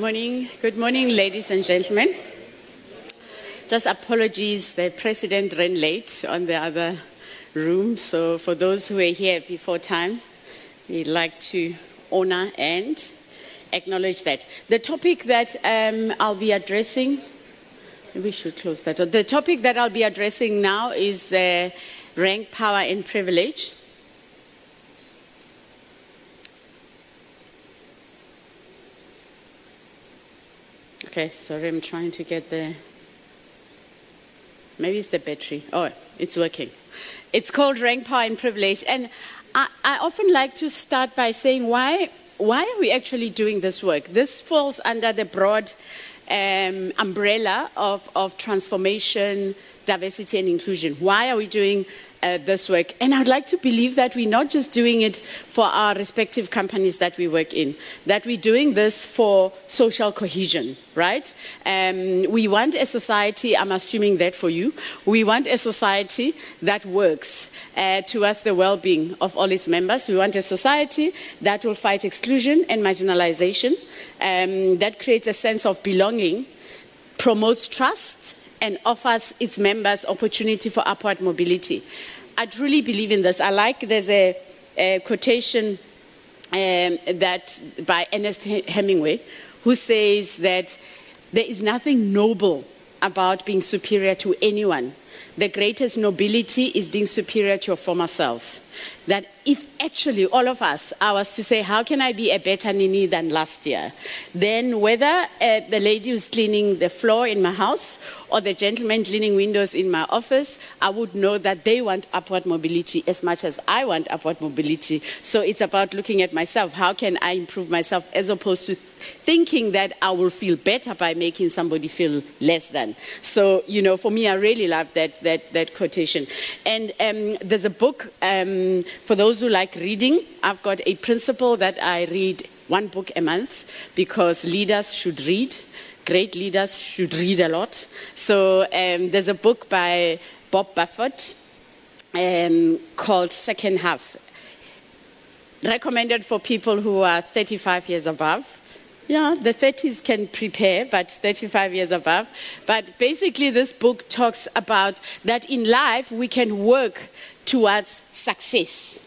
morning. Good morning, ladies and gentlemen. Just apologies, the president ran late on the other room. So for those who were here before time, we'd like to honor and acknowledge that. The topic that um, I'll be addressing, we should close that. The topic that I'll be addressing now is uh, rank, power, and privilege. Okay, sorry, I'm trying to get the. Maybe it's the battery. Oh, it's working. It's called rank, power, and privilege. And I, I often like to start by saying why, why are we actually doing this work? This falls under the broad um, umbrella of, of transformation, diversity, and inclusion. Why are we doing uh, this work. And I'd like to believe that we're not just doing it for our respective companies that we work in, that we're doing this for social cohesion, right? Um, we want a society, I'm assuming that for you, we want a society that works uh, towards the well being of all its members. We want a society that will fight exclusion and marginalization, um, that creates a sense of belonging, promotes trust and offers its members opportunity for upward mobility. I truly believe in this. I like there's a, a quotation um, that by Ernest Hemingway, who says that there is nothing noble about being superior to anyone. The greatest nobility is being superior to your former self that if actually all of us I was to say, how can I be a better Nene than last year? Then whether uh, the lady who's cleaning the floor in my house or the gentleman cleaning windows in my office, I would know that they want upward mobility as much as I want upward mobility. So it's about looking at myself. How can I improve myself as opposed to thinking that I will feel better by making somebody feel less than. So, you know, for me, I really love that, that, that quotation. And um, there's a book um, for those who like reading. I've got a principle that I read one book a month because leaders should read. Great leaders should read a lot. So um, there's a book by Bob Buford um, called Second Half. Recommended for people who are 35 years above yeah, the 30s can prepare, but 35 years above. But basically, this book talks about that in life we can work towards success.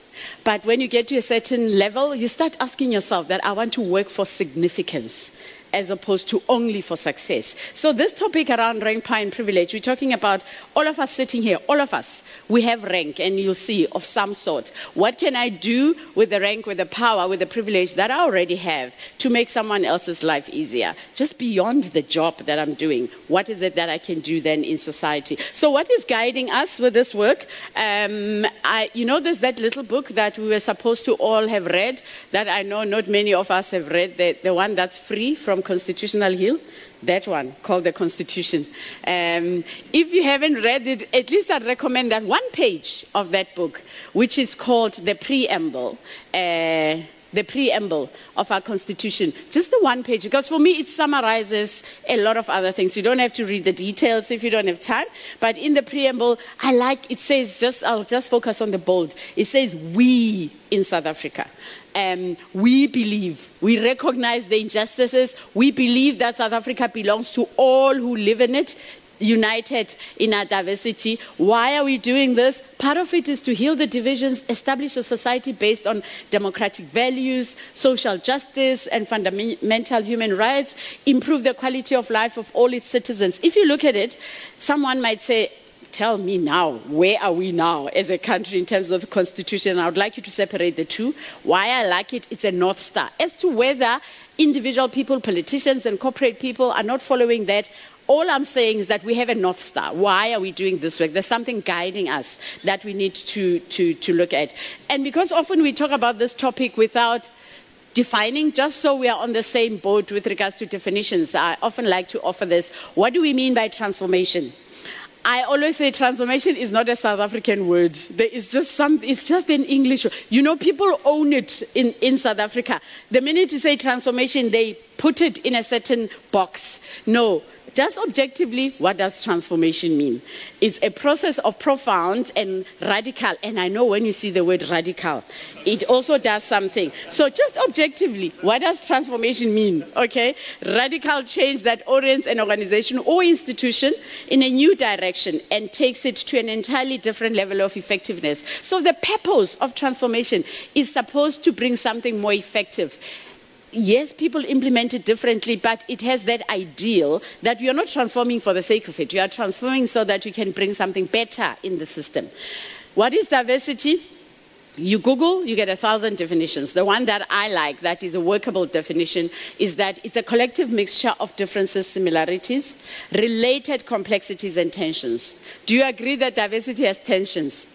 But when you get to a certain level, you start asking yourself that I want to work for significance as opposed to only for success. So, this topic around rank, power, and privilege, we're talking about all of us sitting here, all of us, we have rank, and you'll see of some sort. What can I do with the rank, with the power, with the privilege that I already have to make someone else's life easier? Just beyond the job that I'm doing, what is it that I can do then in society? So, what is guiding us with this work? Um, I, you know, there's that little book that we were supposed to all have read that I know not many of us have read, the, the one that's free from Constitutional Hill, that one called the Constitution. Um, if you haven't read it, at least I'd recommend that one page of that book, which is called the Preamble. Uh, the preamble of our constitution, just the one page, because for me it summarizes a lot of other things. You don't have to read the details if you don't have time, but in the preamble, I like it says just I'll just focus on the bold. It says we in South Africa um, we believe, we recognize the injustices. We believe that South Africa belongs to all who live in it, united in our diversity. Why are we doing this? Part of it is to heal the divisions, establish a society based on democratic values, social justice, and fundamental human rights, improve the quality of life of all its citizens. If you look at it, someone might say, tell me now, where are we now as a country in terms of the constitution? I would like you to separate the two. Why I like it, it's a North Star. As to whether individual people, politicians, and corporate people are not following that, all I'm saying is that we have a North Star. Why are we doing this work? There's something guiding us that we need to, to, to look at. And because often we talk about this topic without defining, just so we are on the same boat with regards to definitions, I often like to offer this. What do we mean by transformation? I always say transformation is not a South African word. There is just some, it's just an English. You know, people own it in, in South Africa. The minute you say transformation, they put it in a certain box. No, just objectively, what does transformation mean? It's a process of profound and radical. And I know when you see the word radical, it also does something. So, just objectively, what does transformation mean? Okay? Radical change that orients an organization or institution in a new direction and takes it to an entirely different level of effectiveness. So, the purpose of transformation is supposed to bring something more effective yes, people implement it differently, but it has that ideal that are not transforming for the sake of it. We are transforming so that we can bring something better in the system. What is diversity? You Google, you get a thousand definitions. The one that I like, that is a workable definition, is that it's a collective mixture of differences, similarities, related complexities, and tensions. Do you agree that diversity has tensions?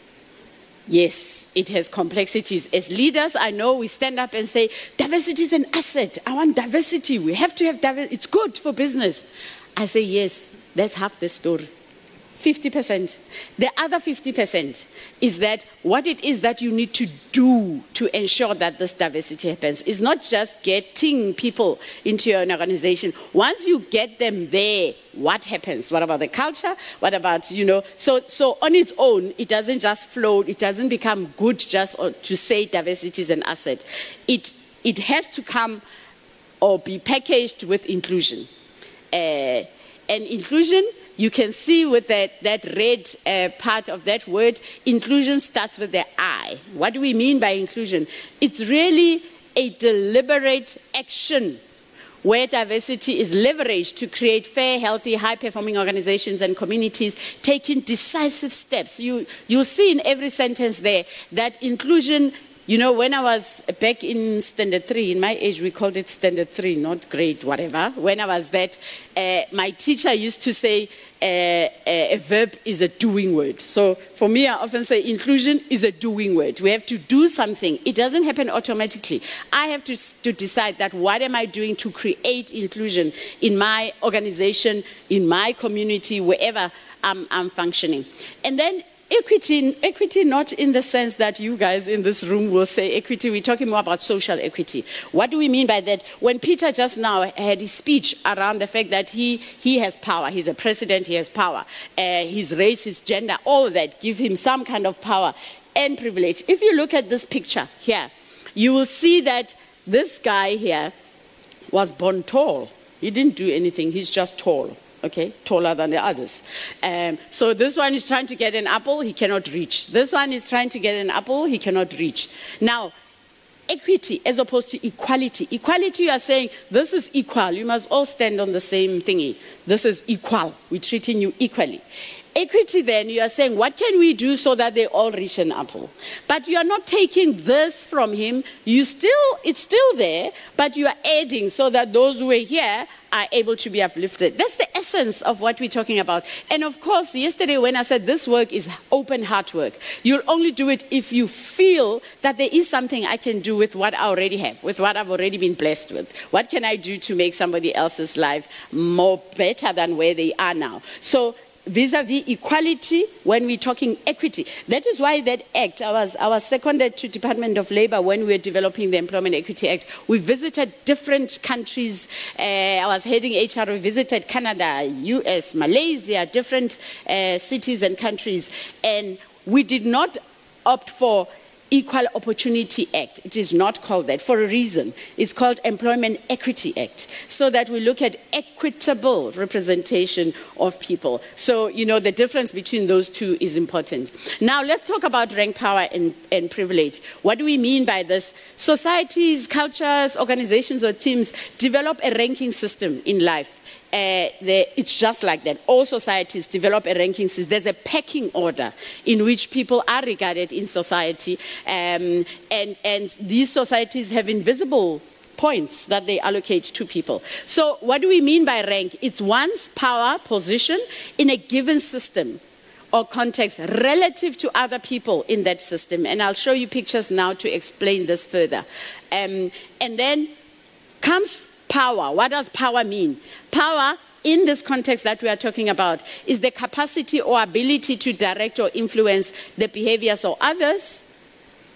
Yes, it has complexities. As leaders, I know we stand up and say, diversity is an asset. I want diversity. We have to have diversity. It's good for business. I say, yes, that's half the story. 50%. The other 50% is that what it is that you need to do to ensure that this diversity happens is not just getting people into your organization. Once you get them there, what happens? What about the culture? What about, you know, so, so on its own, it doesn't just float, it doesn't become good just to say diversity is an asset. It, it has to come or be packaged with inclusion. Uh, and inclusion you can see with that, that red uh, part of that word, inclusion starts with the I. What do we mean by inclusion? It's really a deliberate action where diversity is leveraged to create fair, healthy, high performing organizations and communities, taking decisive steps. You, you'll see in every sentence there that inclusion you know, when I was back in standard three, in my age, we called it standard three, not grade, whatever. When I was that, uh, my teacher used to say uh, uh, a verb is a doing word. So for me, I often say inclusion is a doing word. We have to do something. It doesn't happen automatically. I have to, to decide that what am I doing to create inclusion in my organization, in my community, wherever I'm, I'm functioning. And then Equity, equity not in the sense that you guys in this room will say equity, we're talking more about social equity. What do we mean by that? When Peter just now had his speech around the fact that he, he has power, he's a president, he has power, uh, his race, his gender, all that give him some kind of power and privilege. If you look at this picture here, you will see that this guy here was born tall. He didn't do anything, he's just tall okay, taller than the others. Um, so this one is trying to get an apple, he cannot reach. This one is trying to get an apple, he cannot reach. Now, equity as opposed to equality. Equality, you are saying this is equal, you must all stand on the same thingy. This is equal, we're treating you equally. Equity, then, you are saying, what can we do so that they all reach an apple? But you are not taking this from him. You still, it's still there, but you are adding so that those who are here are able to be uplifted. That's the essence of what we're talking about. And of course, yesterday when I said this work is open heart work, you'll only do it if you feel that there is something I can do with what I already have, with what I've already been blessed with. What can I do to make somebody else's life more better than where they are now? So vis-a-vis equality when we're talking equity. That is why that act, I was, I was seconded to Department of Labor when we were developing the Employment Equity Act. We visited different countries. Uh, I was heading HR, we visited Canada, US, Malaysia, different uh, cities and countries. And we did not opt for Equal Opportunity Act. It is not called that for a reason. It's called Employment Equity Act, so that we look at equitable representation of people. So, you know, the difference between those two is important. Now, let's talk about rank power and, and privilege. What do we mean by this? Societies, cultures, organizations, or teams develop a ranking system in life uh, the, it's just like that. All societies develop a ranking system. There's a pecking order in which people are regarded in society, um, and, and these societies have invisible points that they allocate to people. So, what do we mean by rank? It's one's power position in a given system or context relative to other people in that system. And I'll show you pictures now to explain this further. Um, and then comes power. What does power mean? Power in this context that we are talking about is the capacity or ability to direct or influence the behaviors of others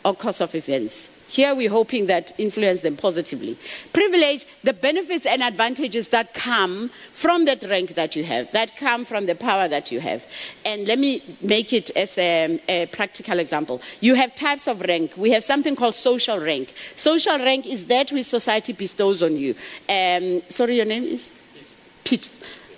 or course of events. Here we're hoping that influence them positively. Privilege, the benefits and advantages that come from that rank that you have, that come from the power that you have. And let me make it as a, a practical example. You have types of rank. We have something called social rank. Social rank is that which society bestows on you. Um, sorry, your name is? Pete.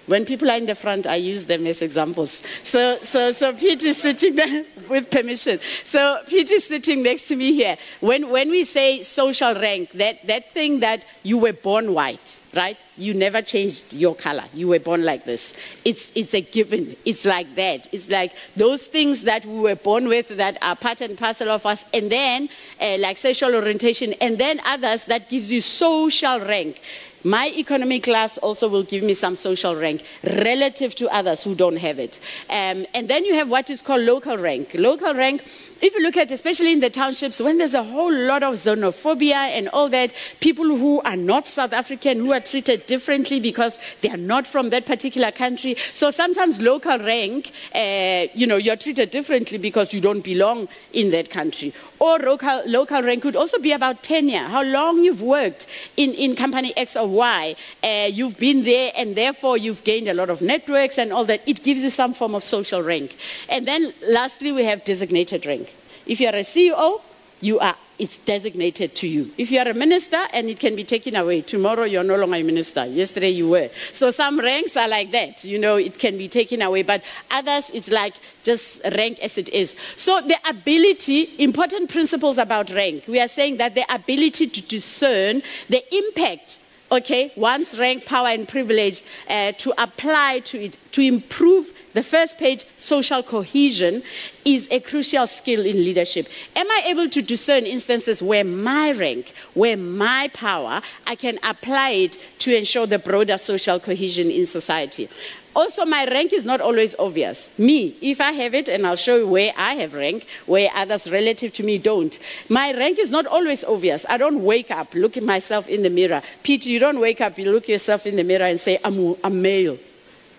When people are in the front, I use them as examples. So, so, so Pete is sitting there with permission. So Pete is sitting next to me here. When, when we say social rank, that, that thing that you were born white, right? You never changed your color. You were born like this. It's, it's a given. It's like that. It's like those things that we were born with that are part and parcel of us. And then, uh, like sexual orientation, and then others that gives you social rank. My economic class also will give me some social rank relative to others who don't have it. Um, and then you have what is called local rank. Local rank if you look at, especially in the townships, when there's a whole lot of xenophobia and all that, people who are not South African, who are treated differently because they are not from that particular country. So sometimes local rank, uh, you know, you're treated differently because you don't belong in that country. Or local, local rank could also be about tenure, how long you've worked in, in company X or Y. Uh, you've been there and therefore you've gained a lot of networks and all that. It gives you some form of social rank. And then lastly, we have designated rank. If you are a CEO, you are it's designated to you. If you are a minister and it can be taken away, tomorrow you're no longer a minister. Yesterday you were. So some ranks are like that, you know, it can be taken away, but others it's like just rank as it is. So the ability, important principles about rank. We are saying that the ability to discern the impact okay, one's rank, power, and privilege uh, to apply to it, to improve the first page, social cohesion, is a crucial skill in leadership. Am I able to discern instances where my rank, where my power, I can apply it to ensure the broader social cohesion in society? Also, my rank is not always obvious. Me, if I have it, and I'll show you where I have rank, where others relative to me don't. My rank is not always obvious. I don't wake up, look at myself in the mirror. Peter, you don't wake up, you look yourself in the mirror and say, I'm, I'm male,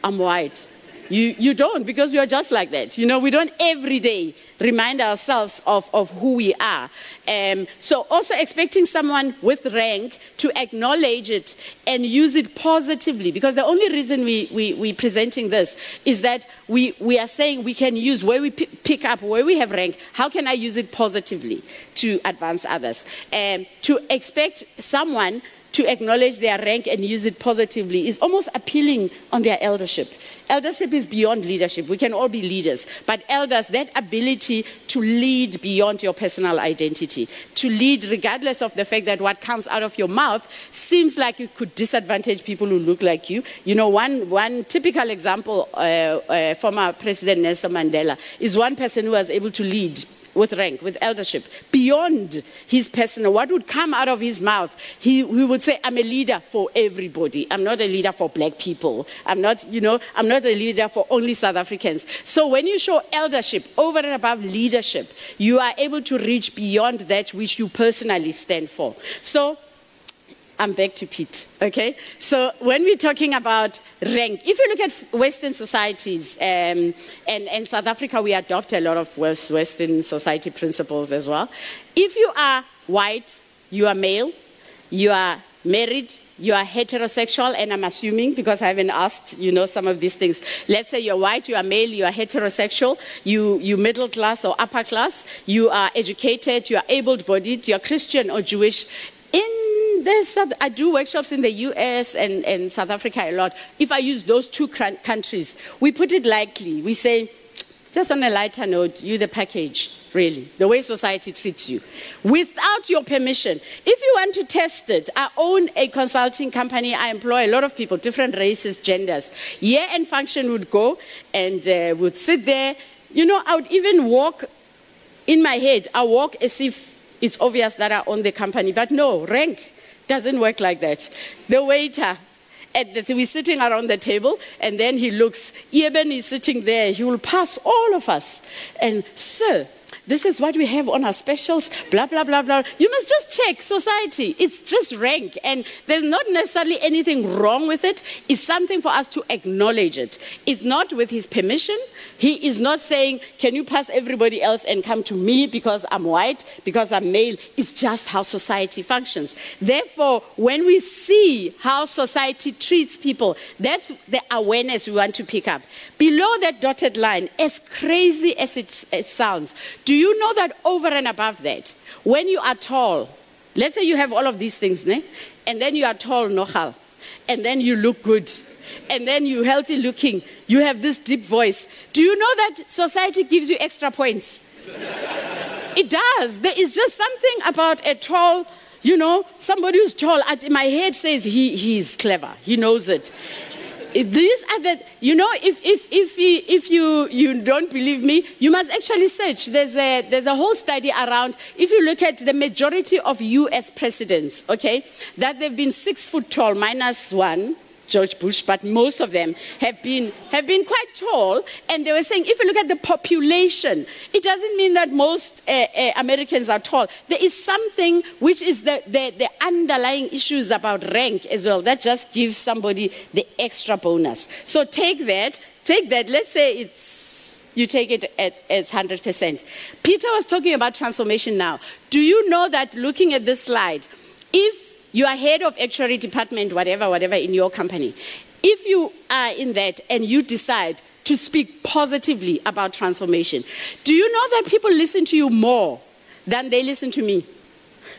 I'm white, you, you don't because you are just like that. You know, we don't every day remind ourselves of, of who we are. Um, so, also expecting someone with rank to acknowledge it and use it positively because the only reason we, we, we're presenting this is that we, we are saying we can use where we p- pick up, where we have rank, how can I use it positively to advance others? Um, to expect someone to acknowledge their rank and use it positively is almost appealing on their eldership. Eldership is beyond leadership. We can all be leaders. But elders, that ability to lead beyond your personal identity, to lead regardless of the fact that what comes out of your mouth seems like it could disadvantage people who look like you. You know, one, one typical example, uh, uh, former President Nelson Mandela, is one person who was able to lead with rank, with eldership, beyond his personal, what would come out of his mouth, he, he would say, I'm a leader for everybody. I'm not a leader for black people. I'm not, you know, I'm not a leader for only South Africans. So when you show eldership over and above leadership, you are able to reach beyond that which you personally stand for. So I'm back to Pete. Okay? So when we're talking about rank, if you look at Western societies, um, and, and South Africa, we adopt a lot of Western society principles as well. If you are white, you are male, you are married, you are heterosexual, and I'm assuming because I haven't asked, you know, some of these things. Let's say you're white, you are male, you are heterosexual, you you middle class or upper class, you are educated, you are able-bodied, you are Christian or Jewish. In I do workshops in the US and, and South Africa a lot. If I use those two countries, we put it lightly. We say, just on a lighter note, you the package, really, the way society treats you, without your permission. If you want to test it, I own a consulting company. I employ a lot of people, different races, genders. Year and function would go and uh, would sit there. You know, I would even walk in my head, I walk as if it's obvious that I own the company. But no, rank doesn't work like that. The waiter, the, we're sitting around the table, and then he looks, Eben is sitting there, he will pass all of us. And, sir, This is what we have on our specials, blah, blah, blah, blah. You must just check society. It's just rank. And there's not necessarily anything wrong with it. It's something for us to acknowledge it. It's not with his permission. He is not saying, Can you pass everybody else and come to me because I'm white, because I'm male? It's just how society functions. Therefore, when we see how society treats people, that's the awareness we want to pick up. Below that dotted line, as crazy as it, it sounds, do you know that over and above that, when you are tall, let's say you have all of these things, ne? and then you are tall, nohal, and then you look good and then you're healthy looking, you have this deep voice. Do you know that society gives you extra points? it does. There is just something about a tall, you know, somebody who's tall. My head says he, he's clever, he knows it. These are the, you know, if, if, if, if you, you don't believe me, you must actually search. There's a, there's a whole study around, if you look at the majority of US presidents, okay, that they've been six foot tall, minus one, George Bush, but most of them have been, have been quite tall. And they were saying, if you look at the population, it doesn't mean that most uh, uh, Americans are tall. There is something which is the, the, the, underlying issues about rank as well that just gives somebody the extra bonus. So take that, take that. Let's say it's, you take it at, as 100%. Peter was talking about transformation now. Do you know that looking at this slide, if you are head of actuary department, whatever, whatever, in your company. If you are in that and you decide to speak positively about transformation, do you know that people listen to you more than they listen to me?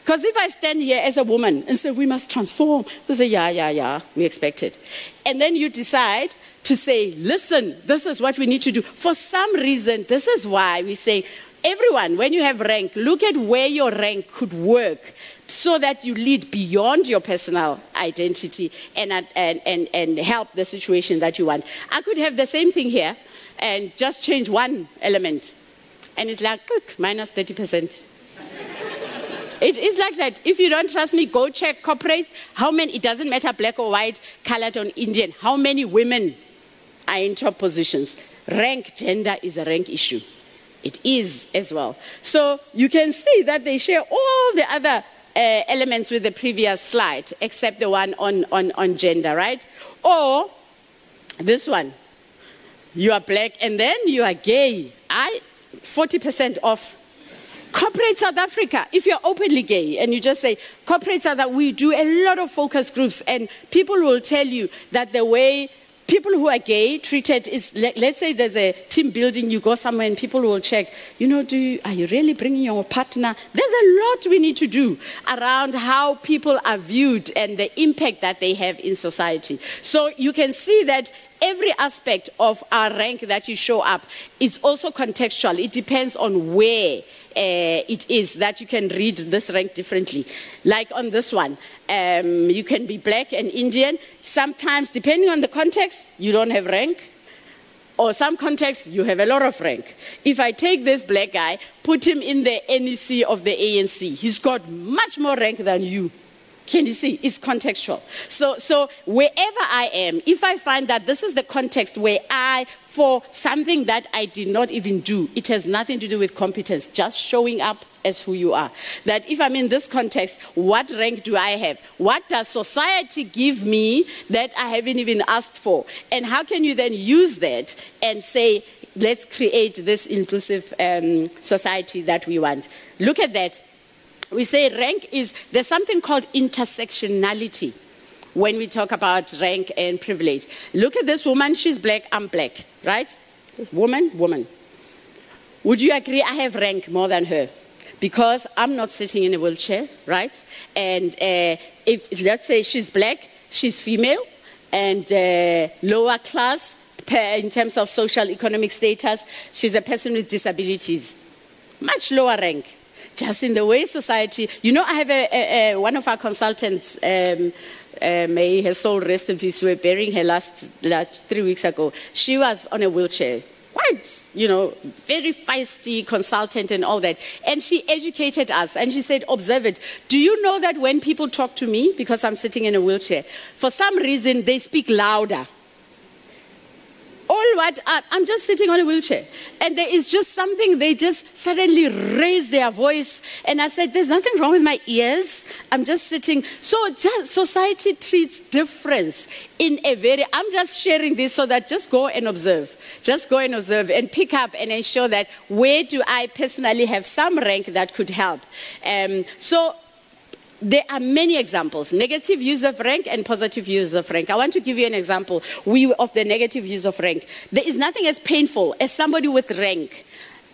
Because if I stand here as a woman and say, we must transform, they say, yeah, yeah, yeah, we expect it. And then you decide to say, listen, this is what we need to do. For some reason, this is why we say, everyone, when you have rank, look at where your rank could work so that you lead beyond your personal identity and, uh, and, and, and help the situation that you want. I could have the same thing here and just change one element. And it's like, look, minus 30%. it is like that. If you don't trust me, go check corporates. How many, it doesn't matter black or white, colored or Indian, how many women are in top positions. Rank, gender is a rank issue. It is as well. So you can see that they share all the other uh, elements with the previous slide, except the one on, on, on gender, right? Or this one. You are black and then you are gay. I 40% off. Corporate South Africa, if you're openly gay and you just say, corporate South Africa, we do a lot of focus groups and people will tell you that the way people who are gay treated is let, us say there's a team building you go somewhere and people will check you know do you, are you really bringing your partner? There's a lot we need to do around how people are viewed and the impact that they have in society. So you can see that every aspect of our rank that you show up is also contextual. It depends on where it is that you can read this rank differently. Like on this one, um, you can be black and Indian. Sometimes, depending on the context, you don't have rank. Or some context, you have a lot of rank. If I take this black guy, put him in the NEC of the ANC, he's got much more rank than you. Can you see? It's contextual. So, so wherever I am, if I find that this is the context where I, for something that I did not even do, it has nothing to do with competence, just showing up as who you are. That if I'm in this context, what rank do I have? What does society give me that I haven't even asked for? And how can you then use that and say, let's create this inclusive um, society that we want? Look at that we say rank is, there's something called intersectionality when we talk about rank and privilege. Look at this woman, she's black, I'm black, right? Woman, woman. Would you agree I have rank more than her? Because I'm not sitting in a wheelchair, right? And uh, if, let's say she's black, she's female, and uh, lower class in terms of social economic status, she's a person with disabilities, much lower rank just in the way society, you know, I have a, a, a one of our consultants, um, uh, may her soul rest in peace, we were burying her last, last three weeks ago. She was on a wheelchair, quite, you know, very feisty consultant and all that. And she educated us and she said, observe it. Do you know that when people talk to me, because I'm sitting in a wheelchair, for some reason they speak louder all what I'm just sitting on a wheelchair. And there is just something, they just suddenly raise their voice. And I said, There's nothing wrong with my ears. I'm just sitting. So just society treats difference in a very, I'm just sharing this so that just go and observe. Just go and observe and pick up and ensure that where do I personally have some rank that could help. Um, so there are many examples negative use of rank and positive use of rank. I want to give you an example we, of the negative use of rank. There is nothing as painful as somebody with rank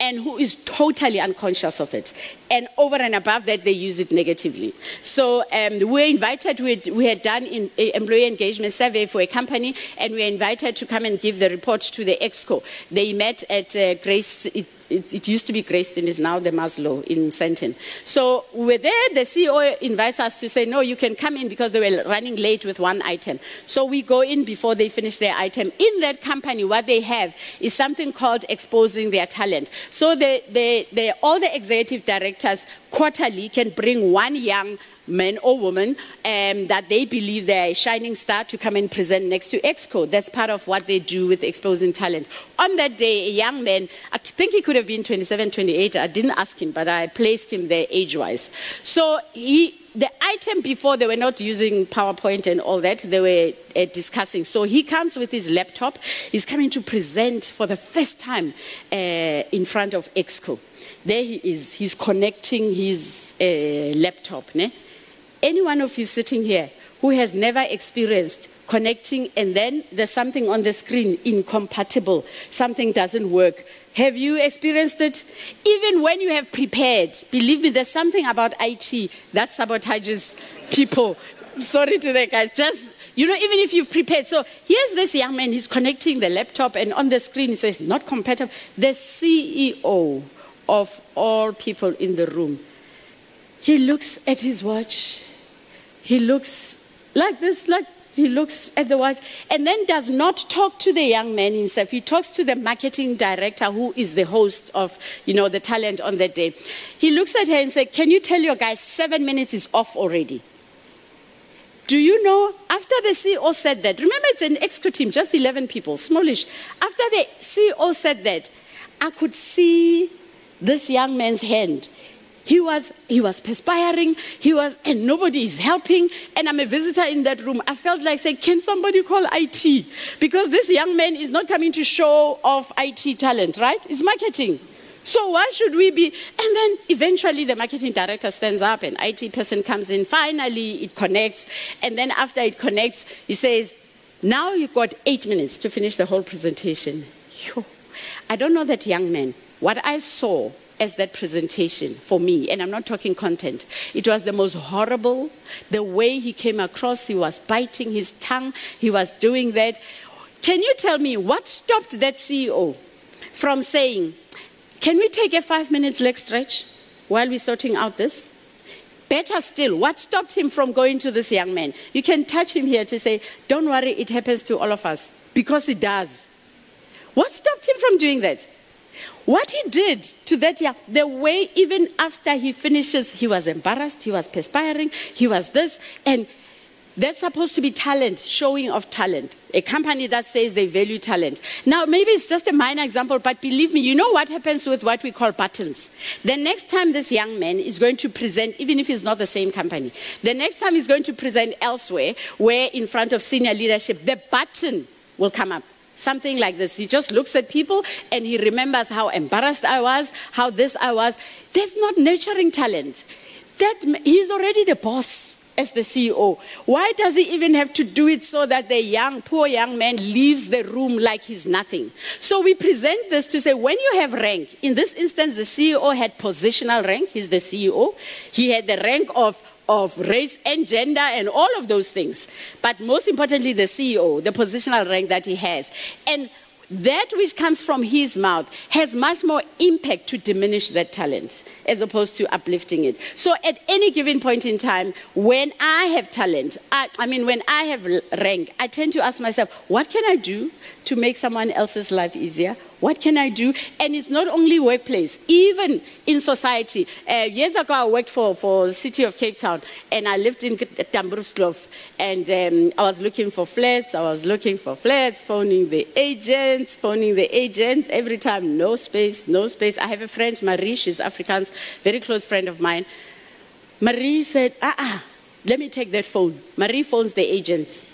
and who is totally unconscious of it. And over and above that, they use it negatively. So um, we were invited, we had, we had done an employee engagement survey for a company, and we were invited to come and give the report to the EXCO. They met at uh, Grace. It, it, it, used to be Grayston, is now the Maslow in Sandton. So we were there, the CEO invites us to say, no, you can come in because they were running late with one item. So we go in before they finish their item. In that company, what they have is something called exposing their talent. So they, they, they, all the executive directors quarterly can bring one young man or woman um, that they believe they're a shining star to come and present next to Exco. That's part of what they do with exposing talent. On that day, a young man, I think he could have been 27, 28. I didn't ask him, but I placed him there age wise. So he, the item before they were not using PowerPoint and all that, they were uh, discussing. So he comes with his laptop. He's coming to present for the first time uh, in front of Exco. There he is. He's connecting his uh, laptop. Ne? Any one of you sitting here who has never experienced connecting and then there's something on the screen incompatible, something doesn't work. Have you experienced it? Even when you have prepared, believe me, there's something about IT that sabotages people. Sorry to that, guys. Just, you know, even if you've prepared. So here's this young man, he's connecting the laptop, and on the screen he says, not compatible. The CEO of all people in the room, he looks at his watch he looks like this, like he looks at the watch and then does not talk to the young man himself. He talks to the marketing director who is the host of, you know, the talent on that day. He looks at her and says, Can you tell your guys seven minutes is off already? Do you know, after the CEO said that, remember it's an exco team, just 11 people, smallish. After the CEO said that, I could see this young man's hand he was, he was perspiring, he was, and nobody is helping. And I'm a visitor in that room. I felt like saying, Can somebody call IT? Because this young man is not coming to show off IT talent, right? It's marketing. So why should we be? And then eventually the marketing director stands up and IT person comes in. Finally, it connects. And then after it connects, he says, Now you've got eight minutes to finish the whole presentation. I don't know that young man. What I saw as that presentation for me, and I'm not talking content. It was the most horrible. The way he came across, he was biting his tongue, he was doing that. Can you tell me what stopped that CEO from saying, Can we take a five minutes leg stretch while we're sorting out this? Better still, what stopped him from going to this young man? You can touch him here to say, Don't worry, it happens to all of us. Because it does. What stopped him from doing that? What he did to that young, the way even after he finishes, he was embarrassed, he was perspiring, he was this, and that's supposed to be talent, showing of talent. A company that says they value talent. Now, maybe it's just a minor example, but believe me, you know what happens with what we call buttons. The next time this young man is going to present, even if it's not the same company, the next time he's going to present elsewhere, where in front of senior leadership, the button will come up. Something like this. He just looks at people and he remembers how embarrassed I was, how this I was. That's not nurturing talent. That he's already the boss as the CEO. Why does he even have to do it so that the young, poor young man leaves the room like he's nothing? So we present this to say when you have rank, in this instance, the CEO had positional rank, he's the CEO. He had the rank of of race and gender and all of those things. But most importantly, the CEO, the positional rank that he has. And that which comes from his mouth has much more impact to diminish that talent as opposed to uplifting it. So at any given point in time, when I have talent, I, I, mean, when I have rank, I tend to ask myself, what can I do to make someone else's life easier? What can I do? And it's not only workplace, even in society. Uh, years ago, I worked for, for the city of Cape Town, and I lived in Tamboerskloof, and um, I was looking for flats. I was looking for flats, phoning the agents, phoning the agents every time, no space, no space. I have a friend, Marie, she's Afrikaans, very close friend of mine. Marie said, ah, ah, let me take that phone. Marie phones the agent.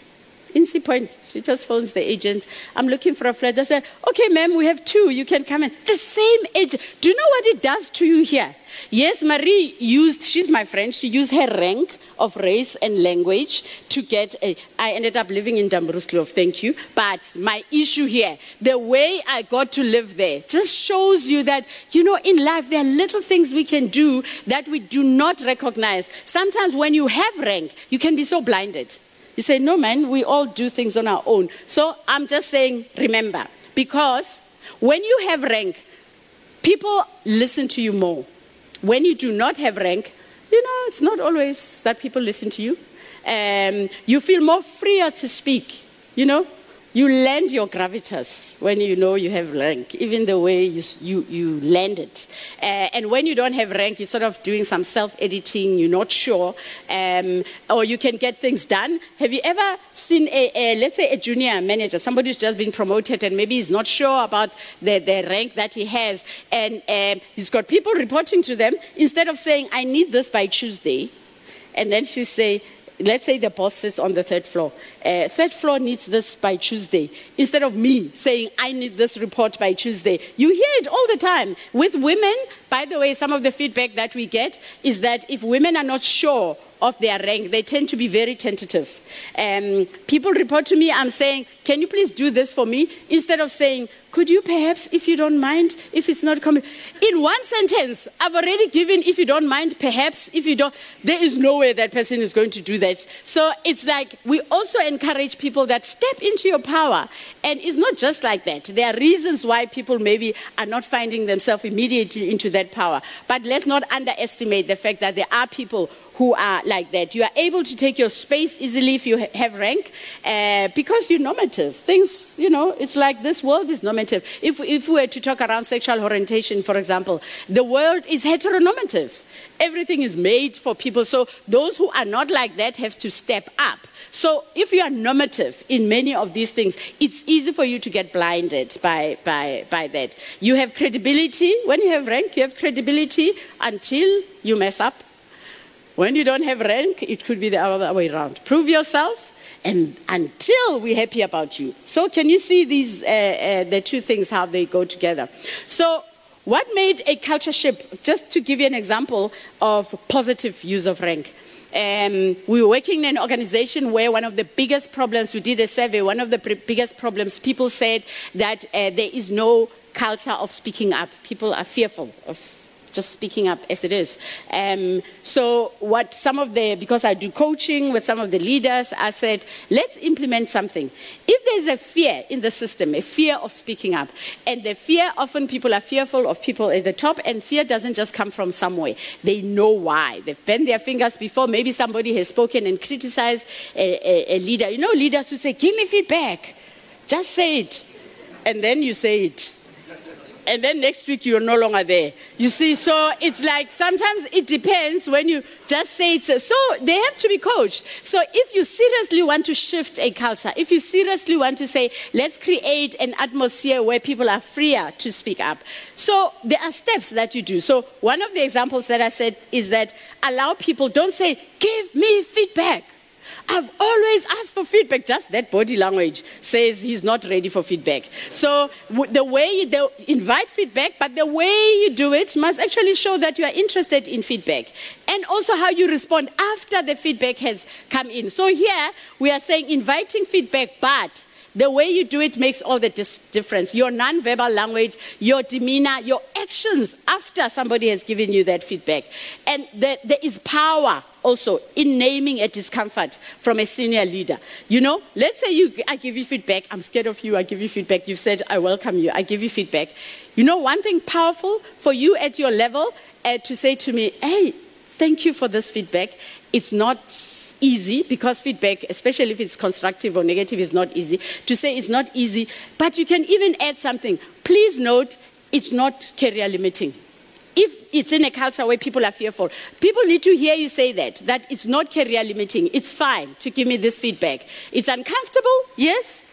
In Sea Point, she just phones the agent. I'm looking for a flat. They say, okay, ma'am, we have two. You can come in. The same agent. Do you know what it does to you here? Yes, Marie used, she's my friend, she used her rank of race and language to get a, I ended up living in Tamboerskloof, thank you. But my issue here, the way I got to live there, just shows you that, you know, in life there are little things we can do that we do not recognize. Sometimes when you have rank, you can be so blinded. You say, no, man, we all do things on our own. So I'm just saying, remember, because when you have rank, people listen to you more. When you do not have rank, you know, it's not always that people listen to you. Um, you feel more freer to speak, you know. You lend your gravitas when you know you have rank, even the way you, you, you lend it. Uh, and when you don't have rank, you're sort of doing some self editing, you're not sure, um, or you can get things done. Have you ever seen, a, a, let's say, a junior manager, somebody who's just been promoted and maybe he's not sure about the, the rank that he has, and um, he's got people reporting to them, instead of saying, I need this by Tuesday, and then she say, let's say the boss sits on the third floor. Uh, third floor needs this by Tuesday. Instead of me saying, I need this report by Tuesday. You hear it all the time. With women, by the way, some of the feedback that we get is that if women are not sure of their rank, they tend to be very tentative. Um, people report to me, I'm saying, Can you please do this for me? Instead of saying, Could you perhaps, if you don't mind, if it's not coming? In one sentence, I've already given, if you don't mind, perhaps, if you don't, there is no way that person is going to do that. So it's like we also encourage people that step into your power. And it's not just like that. There are reasons why people maybe are not finding themselves immediately into that power. But let's not underestimate the fact that there are people who are like that. You are able to take your space easily if you have rank uh, because you're normative. Things, you know, it's like this world is normative. If, if we were to talk around sexual orientation, for example, the world is heteronormative. Everything is made for people. So those who are not like that have to step up. So if you are normative in many of these things, it's easy for you to get blinded by, by, by that. You have credibility. When you have rank, you have credibility until you mess up when you don't have rank, it could be the other way around. Prove yourself and until we're happy about you. So can you see these, uh, uh, the two things, how they go together? So what made a culture shift? Just to give you an example of positive use of rank. Um, we were working in an organization where one of the biggest problems, we did a survey, one of the biggest problems, people said that uh, there is no culture of speaking up. People are fearful of just speaking up as it is. Um, so, what some of the, because I do coaching with some of the leaders, I said, let's implement something. If there's a fear in the system, a fear of speaking up, and the fear, often people are fearful of people at the top, and fear doesn't just come from somewhere. They know why. They've bent their fingers before. Maybe somebody has spoken and criticized a, a, a leader. You know, leaders who say, give me feedback. Just say it. And then you say it and then next week you're no longer there. You see, so it's like sometimes it depends when you just say it's so they have to be coached. So if you seriously want to shift a culture, if you seriously want to say, let's create an atmosphere where people are freer to speak up. So there are steps that you do. So one of the examples that I said is that allow people, don't say, give me feedback. I've always asked for feedback. Just that body language says he's not ready for feedback. So the way you invite feedback, but the way you do it must actually show that you are interested in feedback. And also how you respond after the feedback has come in. So here we are saying inviting feedback, but the way you do it makes all the dis- difference. Your non-verbal language, your demeanor, your actions after somebody has given you that feedback. And the, there is power also in naming a discomfort from a senior leader. You know, let's say you, I give you feedback. I'm scared of you. I give you feedback. You've said, I welcome you. I give you feedback. You know, one thing powerful for you at your level uh, to say to me, hey, thank you for this feedback. It's not easy because feedback, especially if it's constructive or negative, is not easy. To say it's not easy, but you can even add something. Please note, it's not career limiting. If it's in a culture where people are fearful, people need to hear you say that, that it's not career limiting. It's fine to give me this feedback. It's uncomfortable, yes,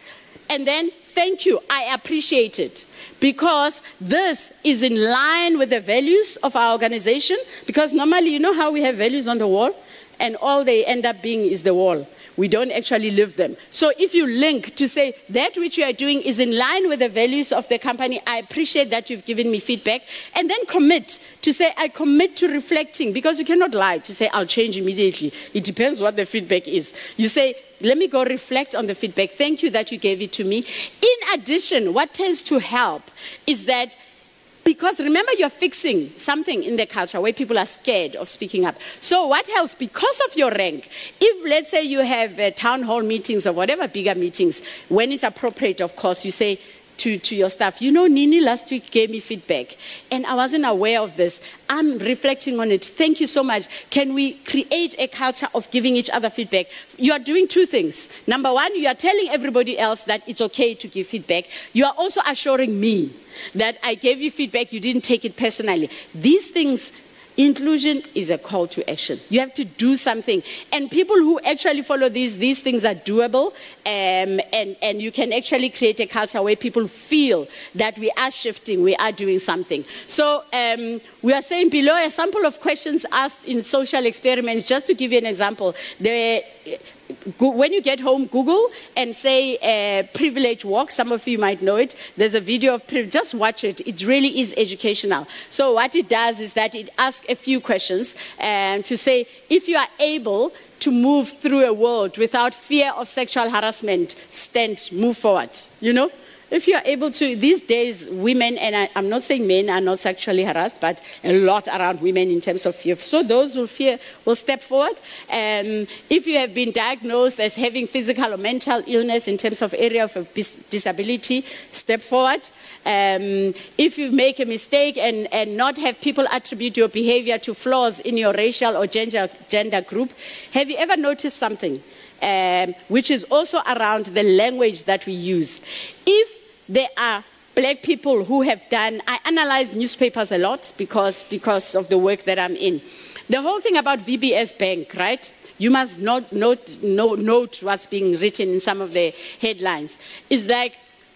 and then Thank you. I appreciate it because this is in line with the values of our organization. Because normally, you know how we have values on the wall, and all they end up being is the wall. We don't actually live them. So if you link to say that which you are doing is in line with the values of the company, I appreciate that you've given me feedback. And then commit to say, I commit to reflecting because you cannot lie to say, I'll change immediately. It depends what the feedback is. You say, let me go reflect on the feedback. Thank you that you gave it to me. In addition, what tends to help is that because remember, you're fixing something in the culture where people are scared of speaking up. So, what helps? Because of your rank, if let's say you have uh, town hall meetings or whatever bigger meetings, when it's appropriate, of course, you say, to, to your staff, you know, Nene last week gave me feedback and I wasn't aware of this. I'm reflecting on it. Thank you so much. Can we create a culture of giving each other feedback? You are doing two things. Number one, you are telling everybody else that it's okay to give feedback. You are also assuring me that I gave you feedback, you didn't take it personally. These things Inclusion is a call to action. You have to do something. And people who actually follow these, these things are doable. Um, and, and you can actually create a culture where people feel that we are shifting, we are doing something. So um, we are saying below a sample of questions asked in social experiments, just to give you an example. There when you get home, Google and say uh, privilege walk. Some of you might know it. There's a video of privilege. Just watch it. It really is educational. So what it does is that it asks a few questions um, to say if you are able to move through a world without fear of sexual harassment, stand, move forward. You know? If you are able to, these days, women, and I, am not saying men are not sexually harassed, but a lot around women in terms of fear. So those who fear will step forward. Um, if you have been diagnosed as having physical or mental illness in terms of area of disability, step forward. Um, if you make a mistake and, and not have people attribute your behavior to flaws in your racial or gender, gender group, have you ever noticed something? Um, which is also around the language that we use. If there are black people who have done, I analyze newspapers a lot because, because of the work that I'm in. The whole thing about VBS Bank, right? You must not note, what's being written in some of the headlines. Is like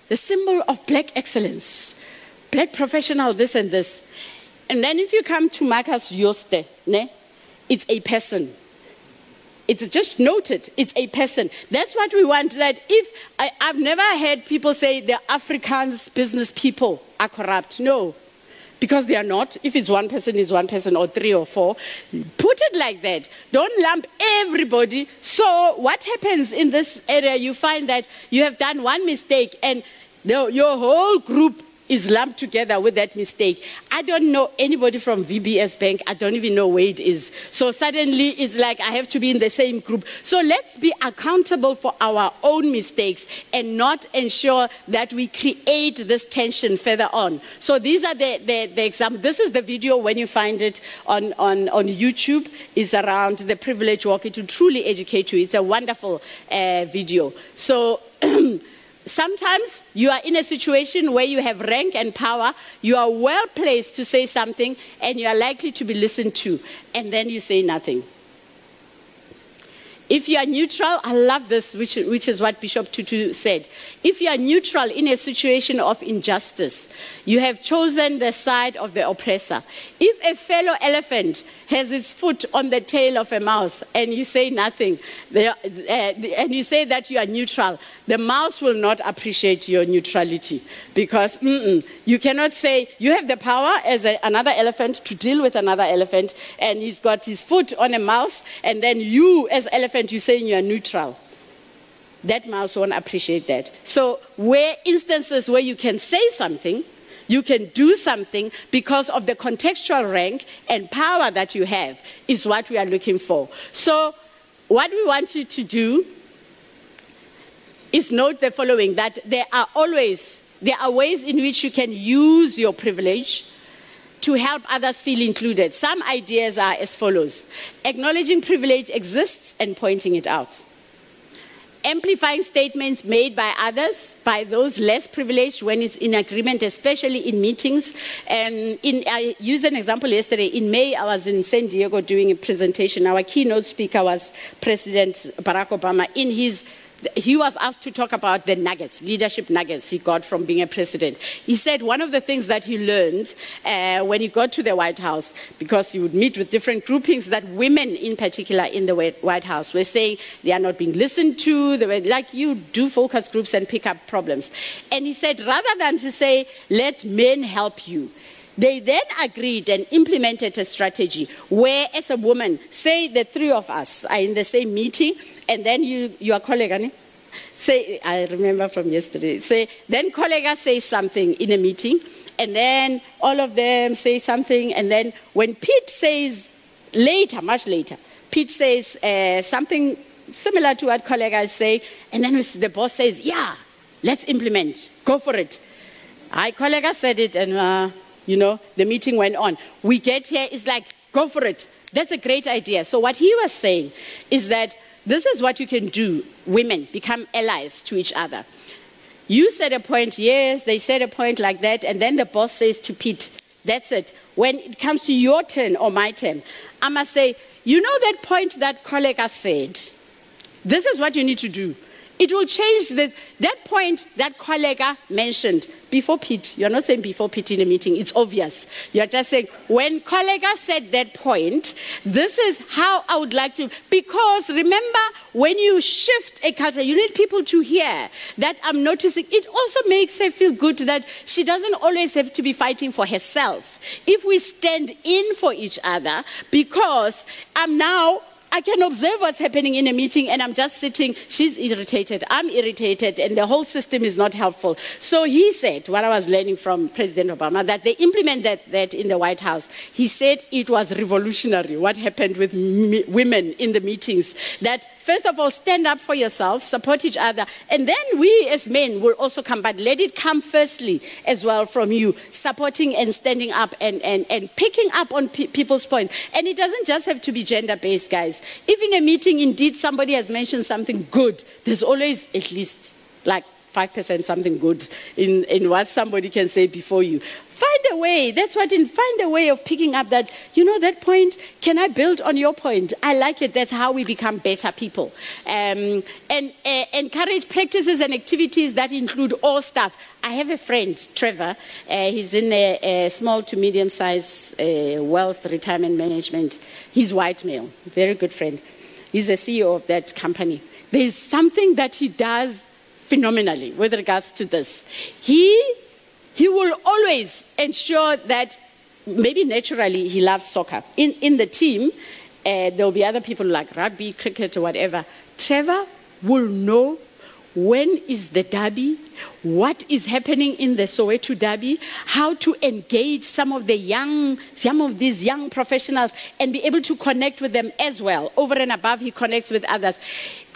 the symbol of black excellence, black professional, this and this. And then if you come to Markus Jooste, ne, it's a person. It's just noted. It's a person. That's what we want. That if I, I've never heard people say the Africans business people are corrupt. No, because they are not. If it's one person, is one person, or three or four. Put it like that. Don't lump everybody. So, what happens in this area? You find that you have done one mistake, and the, your whole group is lumped together with that mistake. I don't know anybody from VBS Bank. I don't even know where it is. So suddenly it's like I have to be in the same group. So let's be accountable for our own mistakes and not ensure that we create this tension further on. So these are the, the, the examples. This is the video when you find it on, on, on YouTube is around the privilege walk. It will truly educate you. It's a wonderful uh, video. So Sometimes you are in a situation where you have rank and power, you are well placed to say something, and you are likely to be listened to, and then you say nothing. If you are neutral, I love this, which, which is what Bishop Tutu said. If you are neutral in a situation of injustice, you have chosen the side of the oppressor. If a fellow elephant has its foot on the tail of a mouse and you say nothing, uh, and you say that you are neutral, the mouse will not appreciate your neutrality because you cannot say you have the power as a, another elephant to deal with another elephant, and he's got his foot on a mouse, and then you, as elephant, you're saying you are neutral that mouse won't appreciate that. So, where instances where you can say something, you can do something because of the contextual rank and power that you have, is what we are looking for. So, what we want you to do is note the following that there are always there are ways in which you can use your privilege to help others feel included. Some ideas are as follows acknowledging privilege exists and pointing it out amplifying statements made by others, by those less privileged when it's in agreement, especially in meetings. And in, I used an example yesterday. In May, I was in San Diego doing a presentation. Our keynote speaker was President Barack Obama. In his he was asked to talk about the nuggets, leadership nuggets he got from being a president. He said one of the things that he learned uh, when he got to the White House, because he would meet with different groupings, that women in particular in the White House were saying they are not being listened to. They were like, you do focus groups and pick up problems. And he said, rather than to say, let men help you, they then agreed and implemented a strategy where, as a woman, say the three of us are in the same meeting, and then you, your colleague, say, I remember from yesterday, say, then colleague says something in a meeting, and then all of them say something, and then when Pete says later, much later, Pete says uh, something similar to what colleagues say, and then the boss says, yeah, let's implement, go for it. I colleague said it, and uh, you know, the meeting went on. We get here, it's like, go for it. That's a great idea. So what he was saying is that this is what you can do, women, become allies to each other. You said a point, yes, they said a point like that, and then the boss says to Pete, that's it. When it comes to your turn or my turn, I must say, you know that point that colleague said? This is what you need to do. It will change the, that point that colleague mentioned before Pete. You're not saying before Pete in a meeting, it's obvious. You're just saying, when colleague said that point, this is how I would like to. Because remember, when you shift a culture, you need people to hear that I'm noticing. It also makes her feel good that she doesn't always have to be fighting for herself. If we stand in for each other, because I'm now I can observe what's happening in a meeting and I'm just sitting, she's irritated, I'm irritated, and the whole system is not helpful. So he said, what I was learning from President Obama, that they implemented that, that in the White House. He said it was revolutionary what happened with me, women in the meetings. That first of all, stand up for yourself, support each other, and then we as men will also come, but let it come firstly as well from you, supporting and standing up and, and, and picking up on pe- people's points. And it doesn't just have to be gender based, guys. If in a meeting indeed somebody has mentioned something good, there's always at least like 5% something good in, in what somebody can say before you. Find a way. That's what in find a way of picking up that, you know, that point, can I build on your point? I like it. That's how we become better people. Um, and uh, encourage practices and activities that include all staff. I have a friend, Trevor. Uh, he's in a, a, small to medium sized uh, wealth retirement management. He's white male, very good friend. He's the CEO of that company. There's something that he does phenomenally with regards to this. He, he will always ensure that maybe naturally he loves soccer. In, in the team, uh, there will be other people like rugby, cricket, or whatever. Trevor will know when is the derby, what is happening in the Soweto derby, how to engage some of the young, some of these young professionals and be able to connect with them as well. Over and above, he connects with others.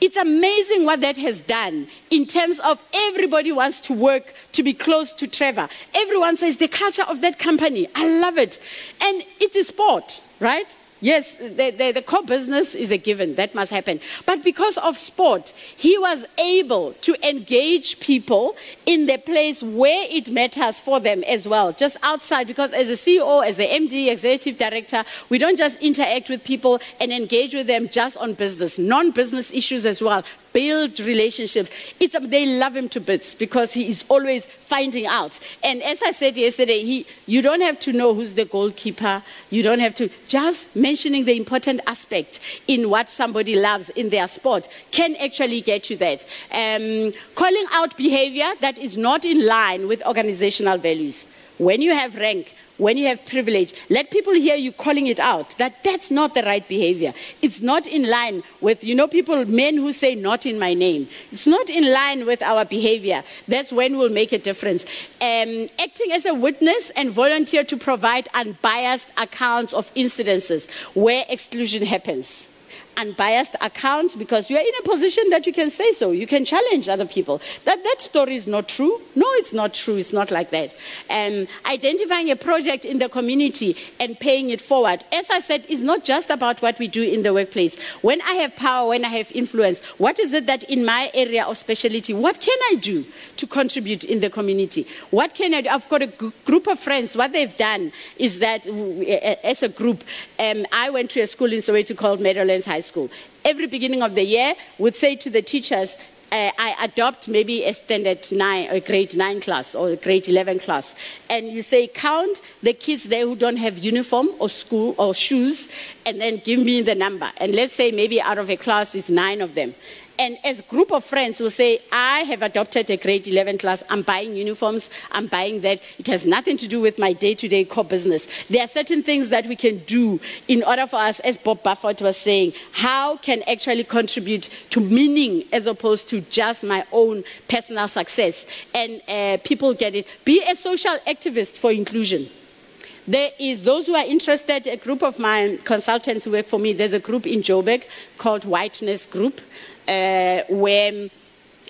It's amazing what that has done in terms of everybody wants to work to be close to Trevor. Everyone says the culture of that company. I love it. And it is sport, right? Yes, the, the, the, core business is a given, that must happen. But because of sport, he was able to engage people in the place where it matters for them as well, just outside. Because as a CEO, as the MD, executive director, we don't just interact with people and engage with them just on business, non business issues as well build relationships. It's, they love him to bits because he is always finding out. And as I said yesterday, he, you don't have to know who's the goalkeeper. You don't have to. Just mentioning the important aspect in what somebody loves in their sport can actually get you that. Um, calling out behavior that is not in line with organizational values. When you have rank, when you have privilege, let people hear you calling it out that that's not the right behavior. It's not in line with, you know, people, men who say, not in my name. It's not in line with our behavior. That's when we'll make a difference. Um, acting as a witness and volunteer to provide unbiased accounts of incidences where exclusion happens unbiased account because you are in a position that you can say so. You can challenge other people. That that story is not true. No, it's not true. It's not like that. Um, identifying a project in the community and paying it forward, as I said, is not just about what we do in the workplace. When I have power, when I have influence, what is it that in my area of specialty, what can I do to contribute in the community? What can I do? I've got a g- group of friends. What they've done is that as a group, um, I went to a school in Soweto called Meadowlands High School. Every beginning of the year, would say to the teachers, uh, I adopt maybe a standard nine, a grade nine class or a grade 11 class, and you say, count the kids there who don't have uniform or school or shoes, and then give me the number. And let's say maybe out of a class is nine of them. And as a group of friends will say, I have adopted a grade 11 class, I'm buying uniforms, I'm buying that. It has nothing to do with my day to day core business. There are certain things that we can do in order for us, as Bob Buford was saying, how can actually contribute to meaning as opposed to just my own personal success. And uh, people get it. Be a social activist for inclusion. There is those who are interested, a group of my consultants who work for me, there's a group in Joburg called Whiteness Group uh, where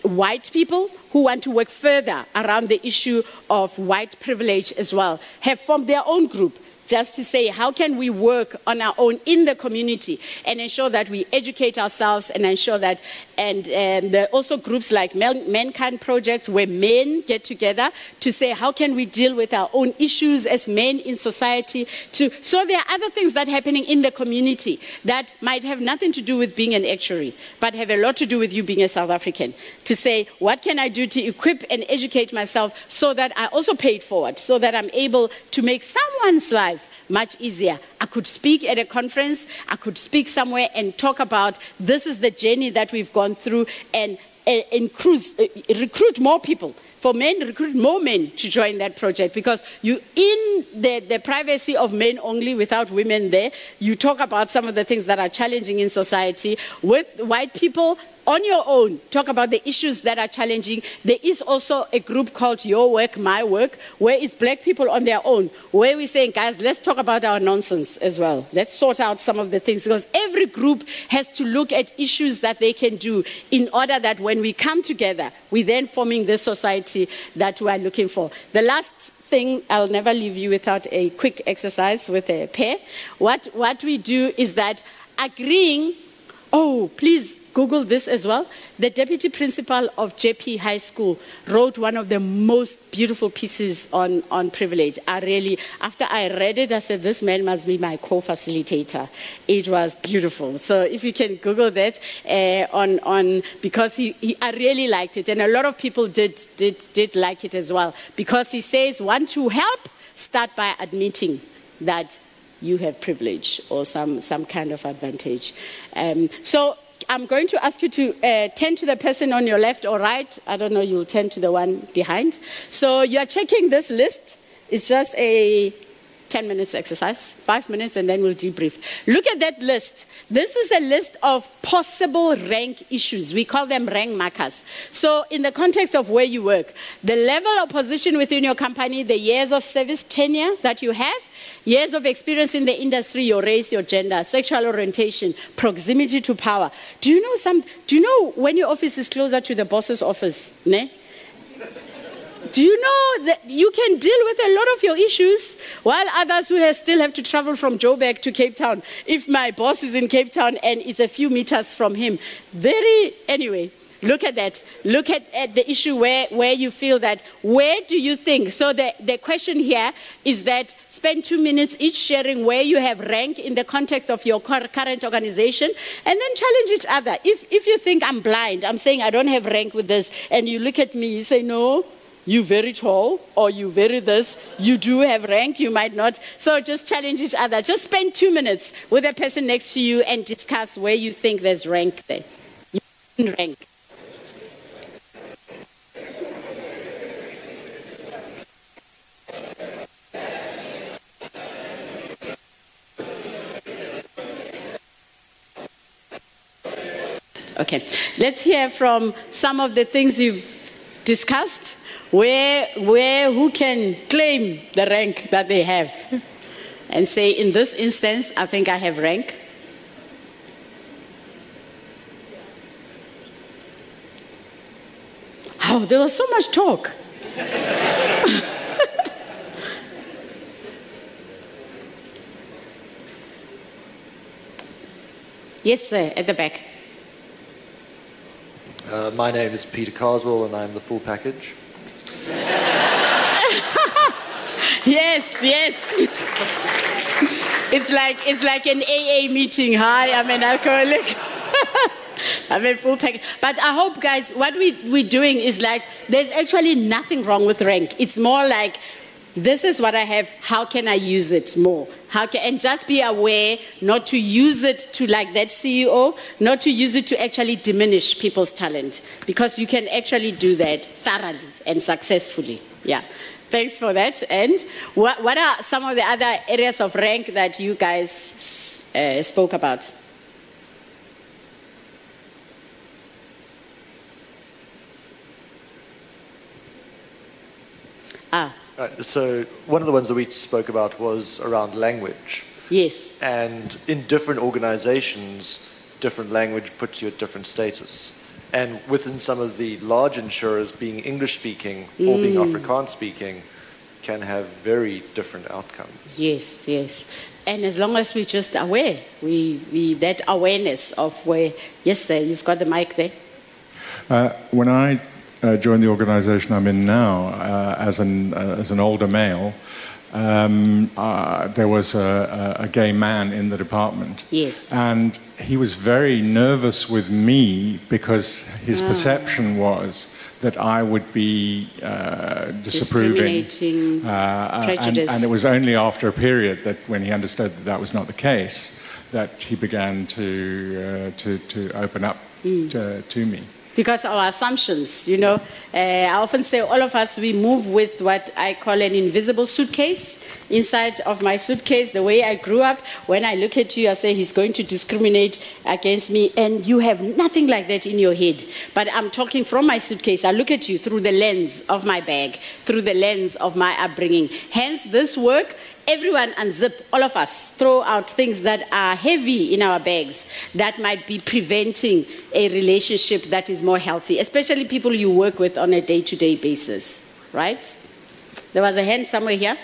white people who want to work further around the issue of white privilege as well have formed their own group just to say how can we work on our own in the community and ensure that we educate ourselves and ensure that and um, there are also groups like mankind projects where men get together to say how can we deal with our own issues as men in society to so there are other things that are happening in the community that might have nothing to do with being an actuary but have a lot to do with you being a south african. To say what can i do to equip and educate myself so that i also pay it forward so that i'm able to make someone's life much easier. I could speak at a conference, I could speak somewhere and talk about this is the journey that we've gone through and uh, recruit more people. For men, recruit more men to join that project because you, in the, the privacy of men only without women there, you talk about some of the things that are challenging in society. With white people, on your own, talk about the issues that are challenging. There is also a group called Your Work, My Work, where it's black people on their own, where we're saying, guys, let's talk about our nonsense as well. Let's sort out some of the things because every group has to look at issues that they can do in order that when we come together, we're then forming the society that we are looking for. The last thing, I'll never leave you without a quick exercise with a pair. What, what we do is that agreeing, oh, please Google this as well. The deputy principal of JP High School wrote one of the most beautiful pieces on, on privilege. I really, after I read it, I said, this man must be my co-facilitator. It was beautiful. So if you can Google that uh, on, on, because he, he, I really liked it. And a lot of people did, did, did like it as well. Because he says, want to help? Start by admitting that you have privilege or some, some kind of advantage. Um, so I'm going to ask you to uh, turn to the person on your left or right. I don't know, you'll turn to the one behind. So you're checking this list. It's just a 10 minutes exercise, five minutes, and then we'll debrief. Look at that list. This is a list of possible rank issues. We call them rank markers. So, in the context of where you work, the level of position within your company, the years of service tenure that you have, years of experience in the industry, your race, your gender, sexual orientation, proximity to power. Do you know some? Do you know when your office is closer to the boss's office? Ne? Do you know that you can deal with a lot of your issues while others who have still have to travel from Joburg to Cape Town? If my boss is in Cape Town and it's a few meters from him, very, anyway, Look at that. Look at, at, the issue where, where you feel that, where do you think? So the, the question here is that spend two minutes each sharing where you have rank in the context of your current organization and then challenge each other. If, if you think I'm blind, I'm saying I don't have rank with this, and you look at me, you say, no, you very tall or you very this you do have rank you might not so just challenge each other just spend two minutes with the person next to you and discuss where you think there's rank there rank Okay, let's hear from some of the things you've discussed. Where, where, who can claim the rank that they have and say, in this instance, I think I have rank. Oh, there was so much talk. yes, sir, at the back. Uh, my name is Peter Carswell, and I'm the full package. yes, yes. It's like it's like an AA meeting. Hi, I'm an alcoholic. I'm a full package. But I hope, guys, what we, we're doing is like, there's actually nothing wrong with rank. It's more like, this is what I have, how can I use it more? How can, and just be aware not to use it to like that CEO, not to use it to actually diminish people's talent, because you can actually do that thoroughly and successfully. Yeah. Thanks for that. And what, what are some of the other areas of rank that you guys uh, spoke about? Ah, Right, so one of the ones that we spoke about was around language. yes. And in different organizations, different language puts you at different status. And within some of the large insurers, being English speaking or being Afrikaans speaking can have very different outcomes. Yes, yes. And as long as we're just aware, we, we that awareness of where, yes, sir, you've got the mic there. Uh, when I uh, joined the organisation I'm in now uh, as, an, uh, as an older male, um, uh, there was a, a, a gay man in the department. Yes. And he was very nervous with me because his perception was that I would be uh, disapproving. Discriminating, Uh, uh, and, and it was only after a period that when he understood that that was not the case that he began to, uh, to, to open up Mm. to, to me. Because our assumptions, you know, uh, I often say all of us, we move with what I call an invisible suitcase inside of my suitcase. The way I grew up, when I look at you, I say he's going to discriminate against me, and you have nothing like that in your head. But I'm talking from my suitcase. I look at you through the lens of my bag, through the lens of my upbringing. Hence, this work everyone unzip, all of us, throw out things that are heavy in our bags that might be preventing a relationship that is more healthy, especially people you work with on a day to day basis, right? There was a hand somewhere here.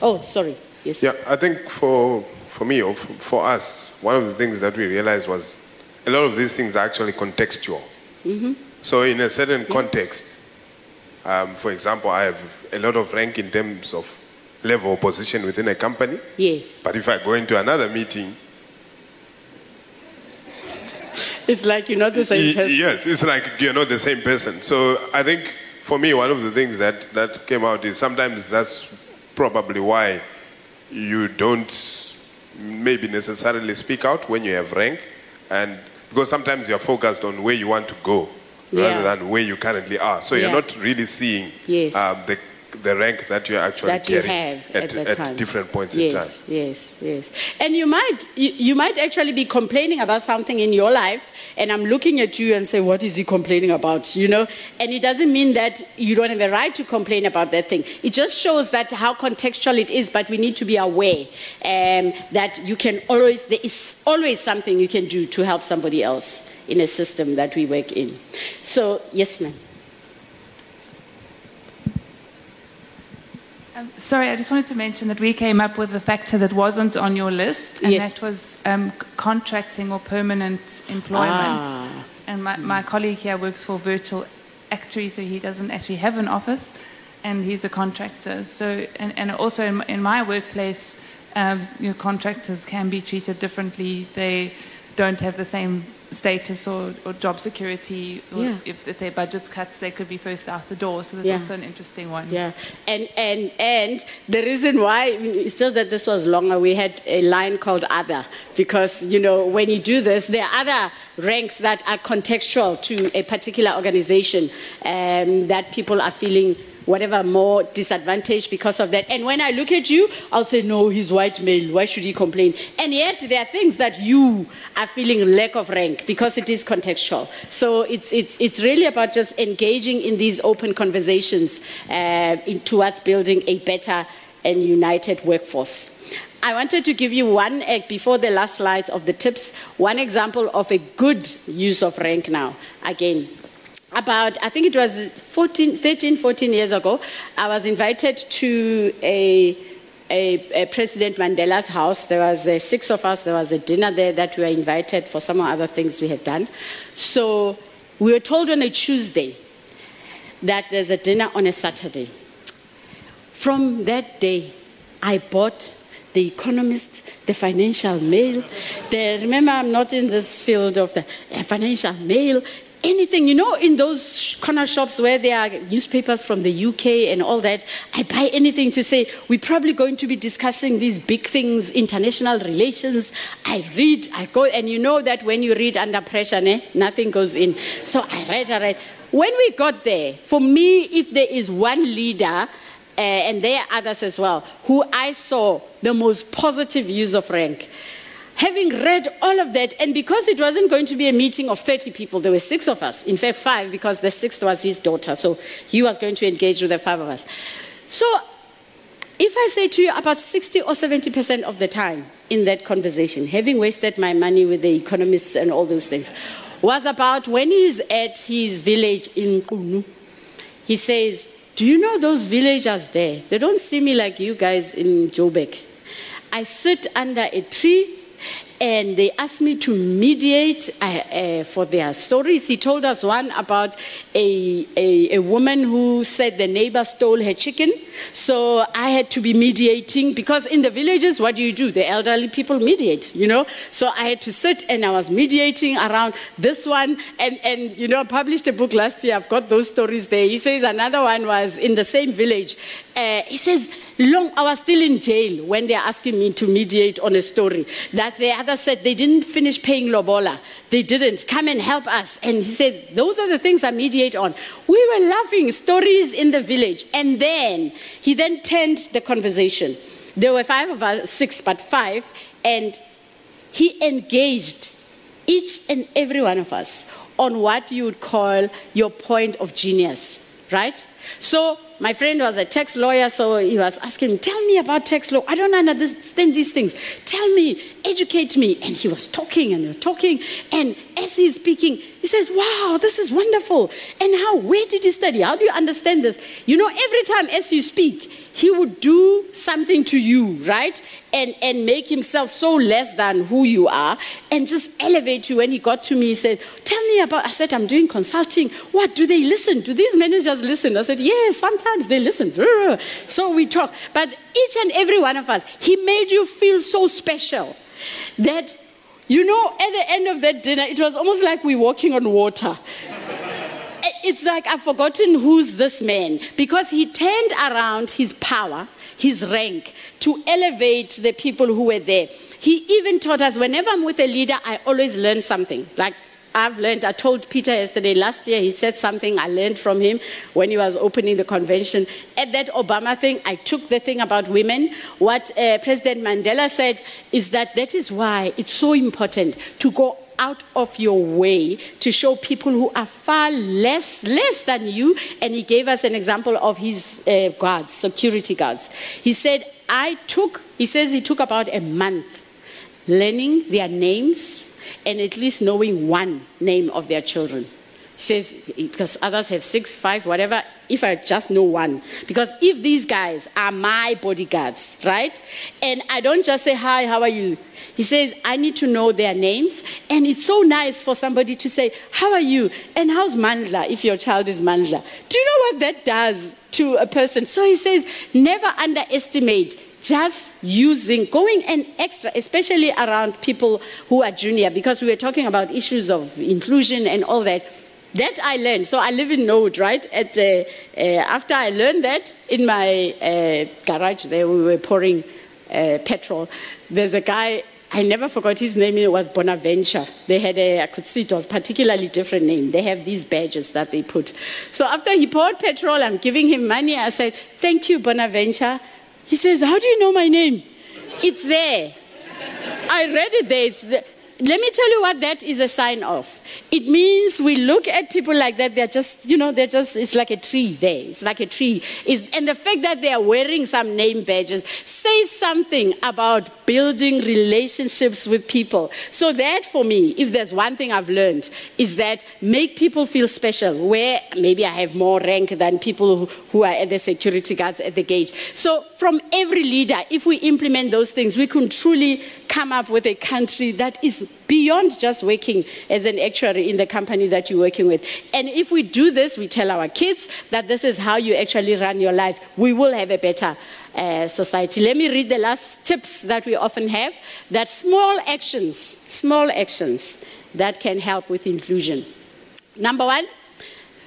Oh, sorry. Yes. Yeah, I think for, for me or for us, one of the things that we realized was a lot of these things are actually contextual. So, in a certain context, um, for example, I have a lot of rank in terms of level or position within a company, Yes. but if I go into another meeting, It's like you're not the same person. yes, it's like you're not the same person. So, I think for me, one of the things that, that came out is sometimes that's probably why you don't maybe necessarily speak out when you have rank and because sometimes you're focused on where you want to go Yeah. rather than where you currently are so Yeah. you're not really seeing Yes. um, the, the rank that you're actually that you have at, the time. different points in time yes, Yes, yes, And you might, you, you might actually be complaining about something in your life, and I'm looking at you and say, "What is he complaining about?" You know, and it doesn't mean that you don't have a right to complain about that thing. It just shows that how contextual it is. But we need to be aware um, that you can always, there is always something you can do to help somebody else in a system that we work in. So, yes, ma'am. Um, sorry, I just wanted to mention that we came up with a factor that wasn't on your list, and Yes. that was um, contracting or permanent employment. Ah. And my, my colleague here works for Virtual Actuary, so he doesn't actually have an office, and he's a contractor. So, and, and also in, my- in my workplace, um, you know, contractors can be treated differently. They don't have the same status or, or job security. Or Yeah. if, if their budget's cuts, they could be first out the door. So that's Yeah. also an interesting one. Yeah, and and and the reason why it's just that this was longer. We had a line called other because you know when you do this, there are other ranks that are contextual to a particular organization um, that people are feeling whatever more disadvantaged because of that. And when I look at you, I'll say, no, he's white male. Why should he complain? And yet there are things that you are feeling lack of rank because it is contextual. So it's it's it's really about just engaging in these open conversations uh, in, towards building a better and united workforce. I wanted to give you one, uh, before the last slide of the tips, one example of a good use of rank now. Again, about, I think it was 14, 13, 14 years ago, I was invited to a, a, a President Mandela's house. There was uh, six of us. There was a dinner there that we were invited for some other things we had done. So we were told on a Tuesday that there's a dinner on a Saturday. From that day, I bought The Economist, the Financial Mail. The, remember, I'm not in this field of the uh, Financial Mail. Anything, you know, in those corner shops where there are newspapers from the UK and all that, I buy anything to say we're probably going to be discussing these big things, international relations. I read, I go, and you know that when you read under pressure, ne, nothing goes in. So I read, I read. When we got there, for me, if there is one leader, uh, and there are others as well, who I saw the most positive use of rank. Having read all of that, and because it wasn't going to be a meeting of 30 people, there were six of us. In fact, five, because the sixth was his daughter. So he was going to engage with the five of us. So if I say to you about 60 or 70% of the time in that conversation, having wasted my money with the economists and all those things, was about when he's at his village in Qunu. He says, Do you know those villagers there? They don't see me like you guys in Joburg. I sit under a tree and they asked me to mediate uh, uh, for their stories. He told us one about a, a, a woman who said the neighbor stole her chicken. So I had to be mediating because in the villages, what do you do? The elderly people mediate, you know? So I had to sit and I was mediating around this one. And, and you know, I published a book last year. I've got those stories there. He says another one was in the same village. Uh, he says, long, I was still in jail when they're asking me to mediate on a story. That the other said they didn't finish paying Lobola. They didn't. Come and help us. And he says, those are the things I mediate on. We were laughing, stories in the village. And then he then turned the conversation. There were five of us, six, but five. And he engaged each and every one of us on what you would call your point of genius, right? So my friend was a tax lawyer, so he was asking me, Tell me about tax law. I don't understand these things. Tell me, educate me. And he was talking and talking. And as he's speaking, he says, Wow, this is wonderful. And how, where did you study? How do you understand this? You know, every time as you speak, he would do something to you, right? And, and make himself so less than who you are and just elevate you. When he got to me, he said, Tell me about, I said, I'm doing consulting. What, do they listen? Do these managers listen? I said, Yes, sometimes they listen. So we talk. But each and every one of us, he made you feel so special that, you know, at the end of that dinner, it was almost like we were walking on water eh, it's like I've forgotten who's this man because he turned around his power, his rank, to elevate the people who were there. He even taught us whenever I'm with a leader, I always learn something. Like I've learned, I told Peter yesterday, last year, he said something I learned from him when he was opening the convention. At that Obama thing, I took the thing about women. What uh, President Mandela said is that that is why it's so important to go out of your way to show people who are far less less than you and he gave us an example of his uh, guards security guards he said i took he says he took about a month learning their names and at least knowing one name of their children he says, because others have six, five, whatever, if I just know one. Because if these guys are my bodyguards, right? And I don't just say, hi, how are you? He says, I need to know their names. And it's so nice for somebody to say, how are you? And how's Mandla if your child is Mandla? Do you know what that does to a person? So he says, never underestimate just using, going an extra, especially around people who are junior, because we were talking about issues of inclusion and all that. That I learned. So I live in Node, right? At, uh, uh, after I learned that in my uh, garage there, we were pouring uh, petrol. There's a guy, I never forgot his name, it was Bonaventure. They had a, I could see it was particularly different name. They have these badges that they put. So after he poured petrol, I'm giving him money. I said, thank you, Bonaventure. He says, how do you know my name? It's there. I read it there. It's there. Let me tell you what that is a sign of. It means we look at people like that, they're just, you know, they're just, it's like a tree there. It's like a tree. It's, and the fact that they are wearing some name badges says something about building relationships with people. So that for me, if there's one thing I've learned, is that make people feel special, where maybe I have more rank than people who, who are at the security guards at the gate. So from every leader, if we implement those things, we can truly come up with a country that is beyond just working as an actuary in the company that you're working with. And if we do this, we tell our kids that this is how you actually run your life, we will have a better uh, society. Let me read the last tips that we often have that small actions, small actions that can help with inclusion. Number one,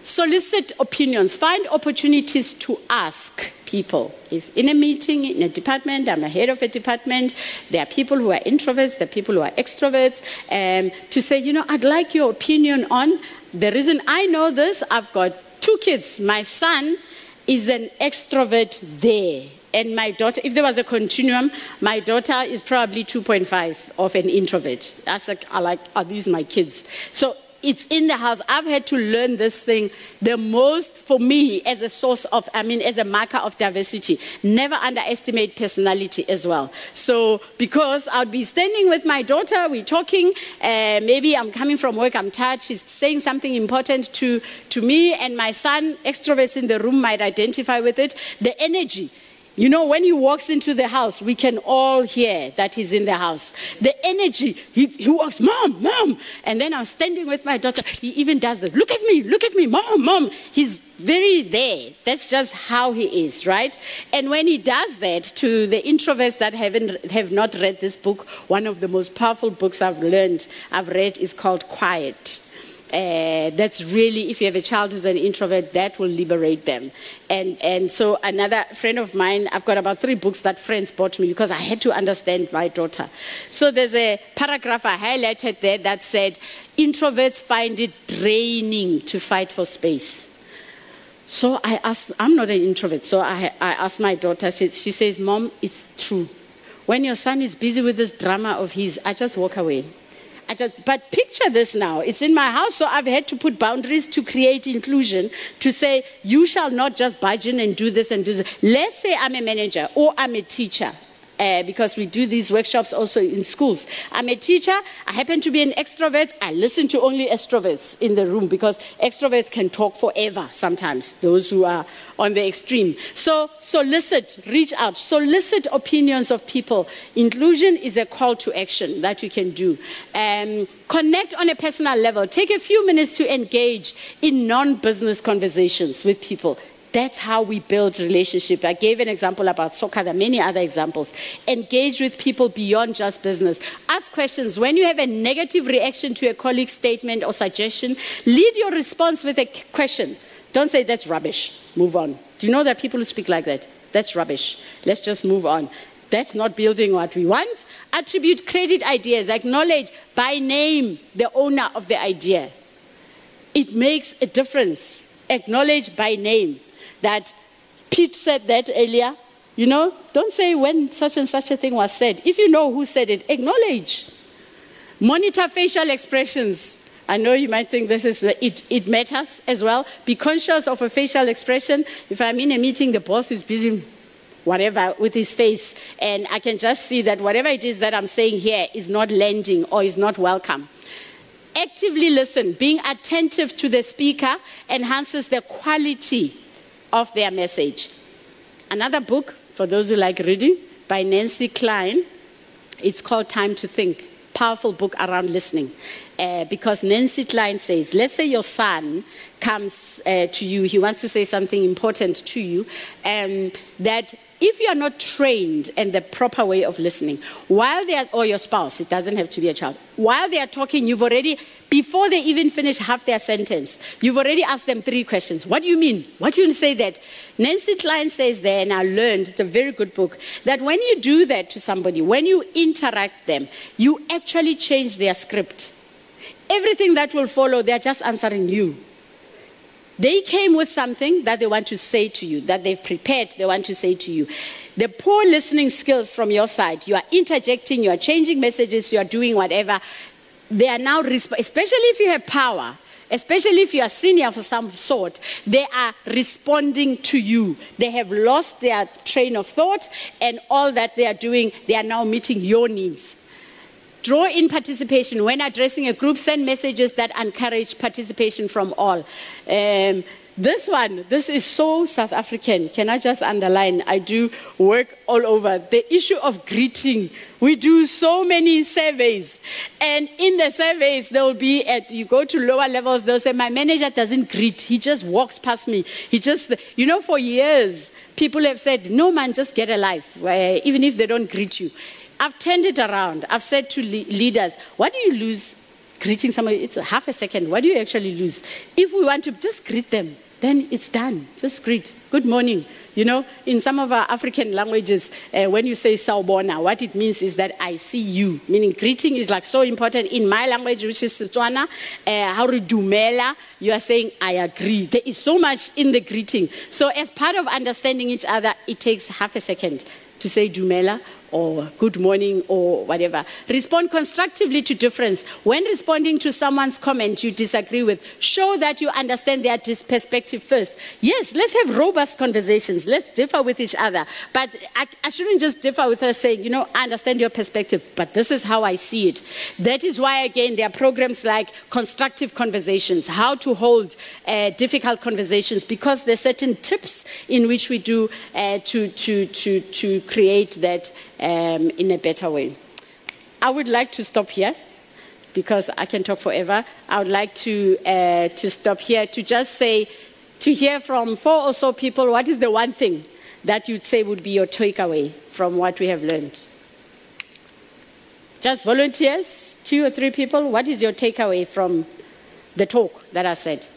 solicit opinions, find opportunities to ask people. If in a meeting, in a department, I'm a head of a department, there are people who are introverts, there are people who are extroverts, um, to say, you know, I'd like your opinion on the reason I know this, I've got two kids. My son is an extrovert there. And my daughter, if there was a continuum, my daughter is probably 2.5 of an introvert. That's I like, are these my kids? So it's in the house. I've had to learn this thing the most for me as a source of, I mean, as a marker of diversity. Never underestimate personality as well. So, because I'll be standing with my daughter, we're talking, uh, maybe I'm coming from work, I'm tired, she's saying something important to, to me, and my son, extroverts in the room, might identify with it. The energy you know, when he walks into the house, we can all hear that he's in the house. The energy, he, he walks, Mom, Mom. And then I'm standing with my daughter. He even does that. Look at me, look at me, Mom, Mom. He's very there. That's just how he is, right? And when he does that to the introverts that haven't, have not read this book, one of the most powerful books I've learned, I've read is called Quiet. Uh, that's really, if you have a child who's an introvert, that will liberate them. And, and so, another friend of mine, I've got about three books that friends bought me because I had to understand my daughter. So, there's a paragraph I highlighted there that said, Introverts find it draining to fight for space. So, I asked, I'm not an introvert, so I, I asked my daughter, she, she says, Mom, it's true. When your son is busy with this drama of his, I just walk away. Just, but picture this now. It's in my house, so I've had to put boundaries to create inclusion to say, you shall not just budge in and do this and do this. Let's say I'm a manager or I'm a teacher. Uh, because we do these workshops also in schools. I'm a teacher. I happen to be an extrovert. I listen to only extroverts in the room because extroverts can talk forever sometimes, those who are on the extreme. So solicit, reach out, solicit opinions of people. Inclusion is a call to action that you can do. Um, connect on a personal level. Take a few minutes to engage in non business conversations with people. That's how we build relationship. I gave an example about soccer. There are many other examples. Engage with people beyond just business. Ask questions. When you have a negative reaction to a colleague's statement or suggestion, lead your response with a question. Don't say that's rubbish. Move on. Do you know that people who speak like that? That's rubbish. Let's just move on. That's not building what we want. Attribute credit ideas. Acknowledge by name the owner of the idea. It makes a difference. Acknowledge by name that Pete said that earlier. You know, don't say when such and such a thing was said. If you know who said it, acknowledge. Monitor facial expressions. I know you might think this is it, it matters as well. Be conscious of a facial expression. If I'm in a meeting, the boss is busy whatever with his face, and I can just see that whatever it is that I'm saying here is not landing or is not welcome. Actively listen, being attentive to the speaker enhances the quality of their message. Another book, for those who like reading, by Nancy Kline, it's called Time to Think. Powerful book around listening. Uh, because Nancy Kline says, let's say your son comes uh, to you, he wants to say something important to you, um, that if you are not trained in the proper way of listening, while they are, or your spouse, it doesn't have to be a child, while they are talking, you've already, before they even finish half their sentence, you've already asked them three questions. What do you mean? What do you say that? Nancy Kline says there, and I learned, it's a very good book, that when you do that to somebody, when you interact them, you actually change their script. Everything that will follow, they're just answering you. They came with something that they want to say to you, that they've prepared, they want to say to you. The poor listening skills from your side, you are interjecting, you are changing messages, you are doing whatever. They are now, especially if you have power, especially if you are senior for some sort, they are responding to you. They have lost their train of thought, and all that they are doing, they are now meeting your needs. Draw in participation. When addressing a group, send messages that encourage participation from all. Um, This one, this is so South African. Can I just underline? I do work all over. The issue of greeting. We do so many surveys. And in the surveys, there will be, at, you go to lower levels, they'll say, my manager doesn't greet. He just walks past me. He just, you know, for years, people have said, no man, just get a life, even if they don't greet you. I've turned it around. I've said to le- leaders, what do you lose greeting somebody? It's half a second. What do you actually lose? If we want to just greet them, then it's done. Just greet. Good morning. You know, in some of our African languages, uh, when you say sawubona, what it means is that I see you. Meaning greeting is like so important. In my language, which is Setswana, uh, how to dumela, you are saying I agree. There is so much in the greeting. So as part of understanding each other, it takes half a second to say dumela or good morning or whatever. Respond constructively to difference. When responding to someone's comment you disagree with, show that you understand their perspective first. Yes, let's have robust conversations. Let's differ with each other. But I, I shouldn't just differ with her saying, you know, I understand your perspective, but this is how I see it. That is why, again, there are programs like constructive conversations, how to hold uh, difficult conversations, because there are certain tips in which we do uh, to, to, to, to create that um, in a better way. I would like to stop here because I can talk forever. I would like to, uh, to stop here to just say, to hear from four or so people, what is the one thing that you'd say would be your takeaway from what we have learned? Just volunteers, two or three people, what is your takeaway from the talk that I said?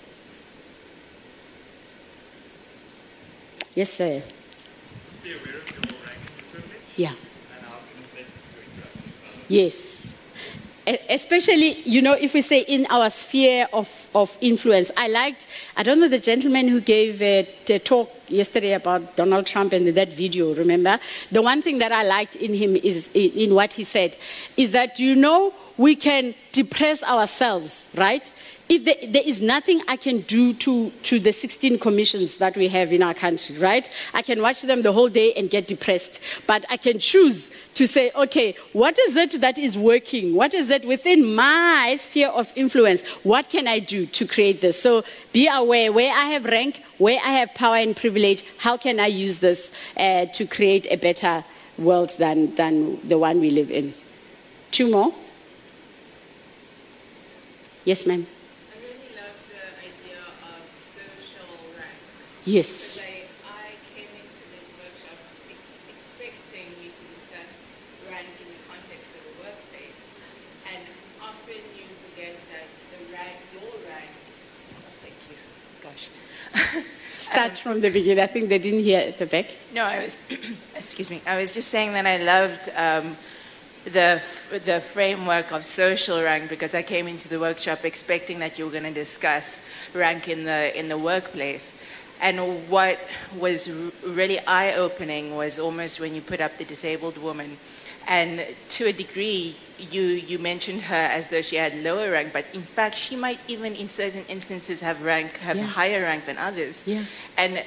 Yes, sir. Yeah. Yes. Especially, you know, if we say in our sphere of, of influence. I liked, I don't know the gentleman who gave a, the talk yesterday about Donald Trump and that video, remember? The one thing that I liked in him is, in what he said, is that, you know, we can depress ourselves, right? If there, there is nothing I can do to, to the 16 commissions that we have in our country, right? I can watch them the whole day and get depressed. But I can choose to say, okay, what is it that is working? What is it within my sphere of influence? What can I do to create this? So be aware where I have rank, where I have power and privilege, how can I use this uh, to create a better world than, than the one we live in? Two more? Yes, ma'am. You, to discuss rank in the context of the workplace and often you to get that the rank your rank of thank you. gosh. Start from the beginning. I think they didn't hear at the back. No, I was, excuse me, I was just saying that I loved um, the, the framework of social rank because I came into the workshop expecting that you were going to discuss rank in the, in the workplace. And what was really eye opening was almost when you put up the disabled woman. And to a degree, you, you mentioned her as though she had lower rank, but in fact, she might even in certain instances have rank, have Yeah. higher rank than others. Yeah. And,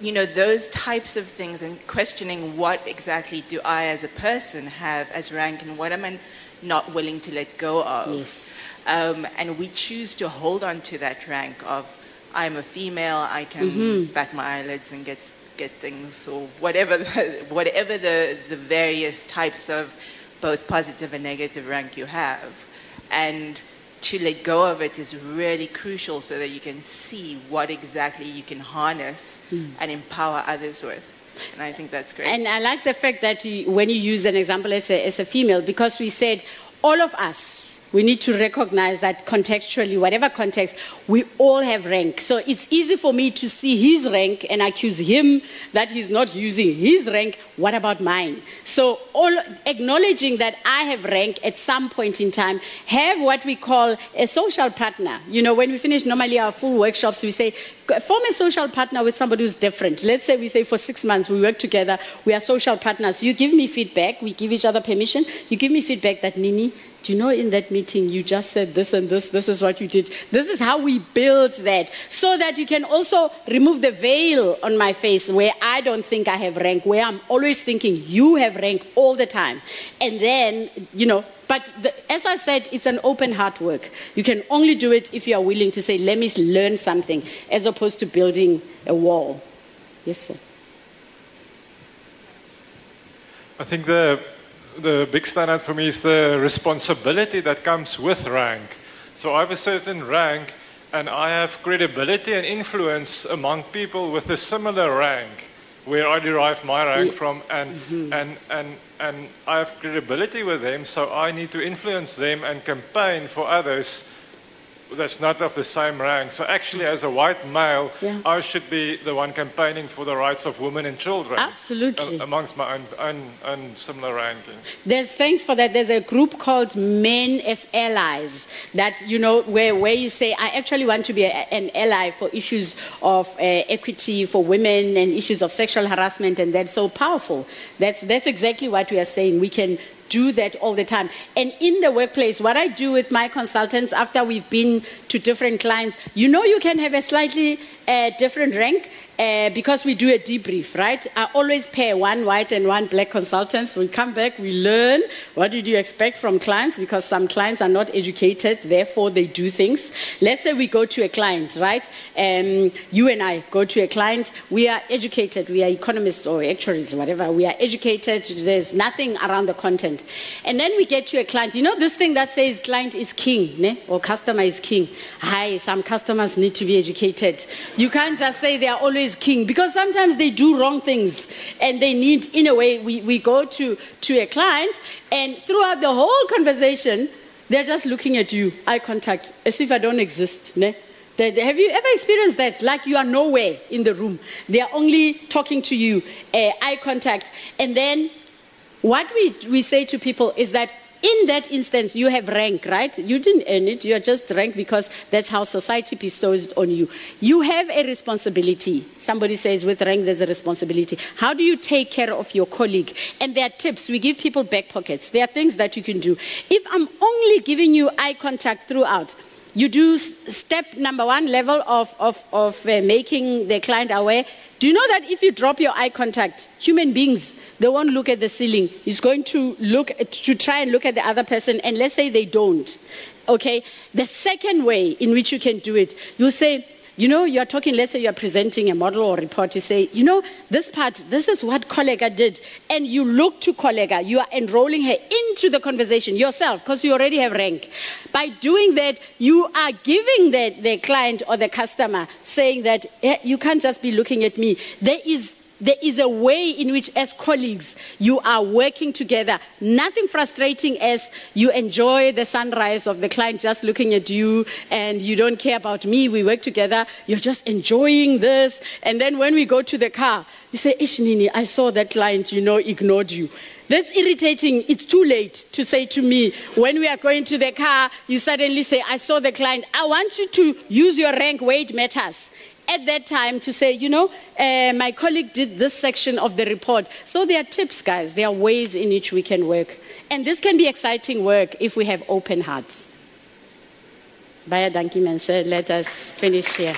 you know, those types of things and questioning what exactly do I as a person have as rank and what am I not willing to let go of. Yes. Um, and we choose to hold on to that rank of I'm a female, I can Mm-hmm. bat my eyelids and get, get things or whatever, the, whatever the, the various types of both positive and negative rank you have. And to let go of it is really crucial so that you can see what exactly you can harness and empower others with. And I think that's great. And I like the fact that you, when you use an example as a, as a female, because we said all of us, we need to recognize that contextually, whatever context, we all have rank. So it's easy for me to see his rank and accuse him that he's not using his rank. What about mine? So all acknowledging that I have rank at some point in time, have what we call a social partner. You know, when we finish normally our full workshops, we say form a social partner with somebody who's different. Let's say we say for six months we work together, we are social partners. You give me feedback, we give each other permission. You give me feedback that Nene, do you know in that meeting you just said this and this, this is what you did. This is how we build that. So that you can also remove the veil on my face where I don't think I have rank, where I'm always thinking you have rank all the time. And then, you know, but the, as I said, it's an open heart work. You can only do it if you are willing to say, let me learn something, as opposed to building a wall. Yes, sir. I think the the big standout for me is the responsibility that comes with rank. So I have a certain rank, and I have credibility and influence among people with a similar rank, where I derive my rank from, and mm-hmm. and and and I have credibility with them. So I need to influence them and campaign for others that's not of the same rank. So actually, as a white male, yeah. I should be the one campaigning for the rights of women and children. Absolutely. amongst my own, own, own, similar ranking. There's thanks for that. There's a group called Men as Allies that, you know, where, where you say, I actually want to be a, an ally for issues of uh, equity for women and issues of sexual harassment, and that's so powerful. That's, that's exactly what we are saying. We can do that all the time. And in the workplace, what I do with my consultants after we've been to different clients, you know, you can have a slightly uh, different rank uh, because we do a debrief, right? I always pair one white and one black consultants. We come back, we learn what did you expect from clients because some clients are not educated, therefore they do things. Let's say we go to a client, right? Um, you and I go to a client, we are educated, we are economists or actuaries, whatever. We are educated, there's nothing around the content. And then we get to a client, you know, this thing that says client is king, ne? or customer is king. Hi, some customers need to be educated. You can't just say they are always king because sometimes they do wrong things and they need, in a way, we, we go to, to a client and throughout the whole conversation, they're just looking at you, eye contact, as if I don't exist. Ne? Have you ever experienced that? Like you are nowhere in the room. They are only talking to you, uh, eye contact. And then what we, we say to people is that in that instance, you have rank, right? You didn't earn it. You're just rank because that's how society bestows it on you. You have a responsibility. Somebody says with rank, there's a responsibility. How do you take care of your colleague? And there are tips. We give people back pockets. There are things that you can do. If I'm only giving you eye contact throughout, you do step number one level of, of, of uh, making the client aware. Do you know that if you drop your eye contact, human beings, they won't look at the ceiling. He's going to look to try and look at the other person, and let's say they don't. Okay. The second way in which you can do it, you say, you know, you're talking, let's say you're presenting a model or report, you say, you know, this part, this is what colleague did. And you look to colleague, you are enrolling her into the conversation yourself because you already have rank. By doing that, you are giving the, the client or the customer saying that eh, you can't just be looking at me. There is there is a way in which, as colleagues, you are working together. Nothing frustrating as you enjoy the sunrise of the client just looking at you and you don't care about me. We work together. You're just enjoying this. And then when we go to the car, you say, Ishnini, I saw that client, you know, ignored you. That's irritating. It's too late to say to me, when we are going to the car, you suddenly say, I saw the client. I want you to use your rank where it matters at that time to say, you know, uh, my colleague did this section of the report. So there are tips, guys. There are ways in which we can work. And this can be exciting work if we have open hearts. Baya Danki said, let us finish here.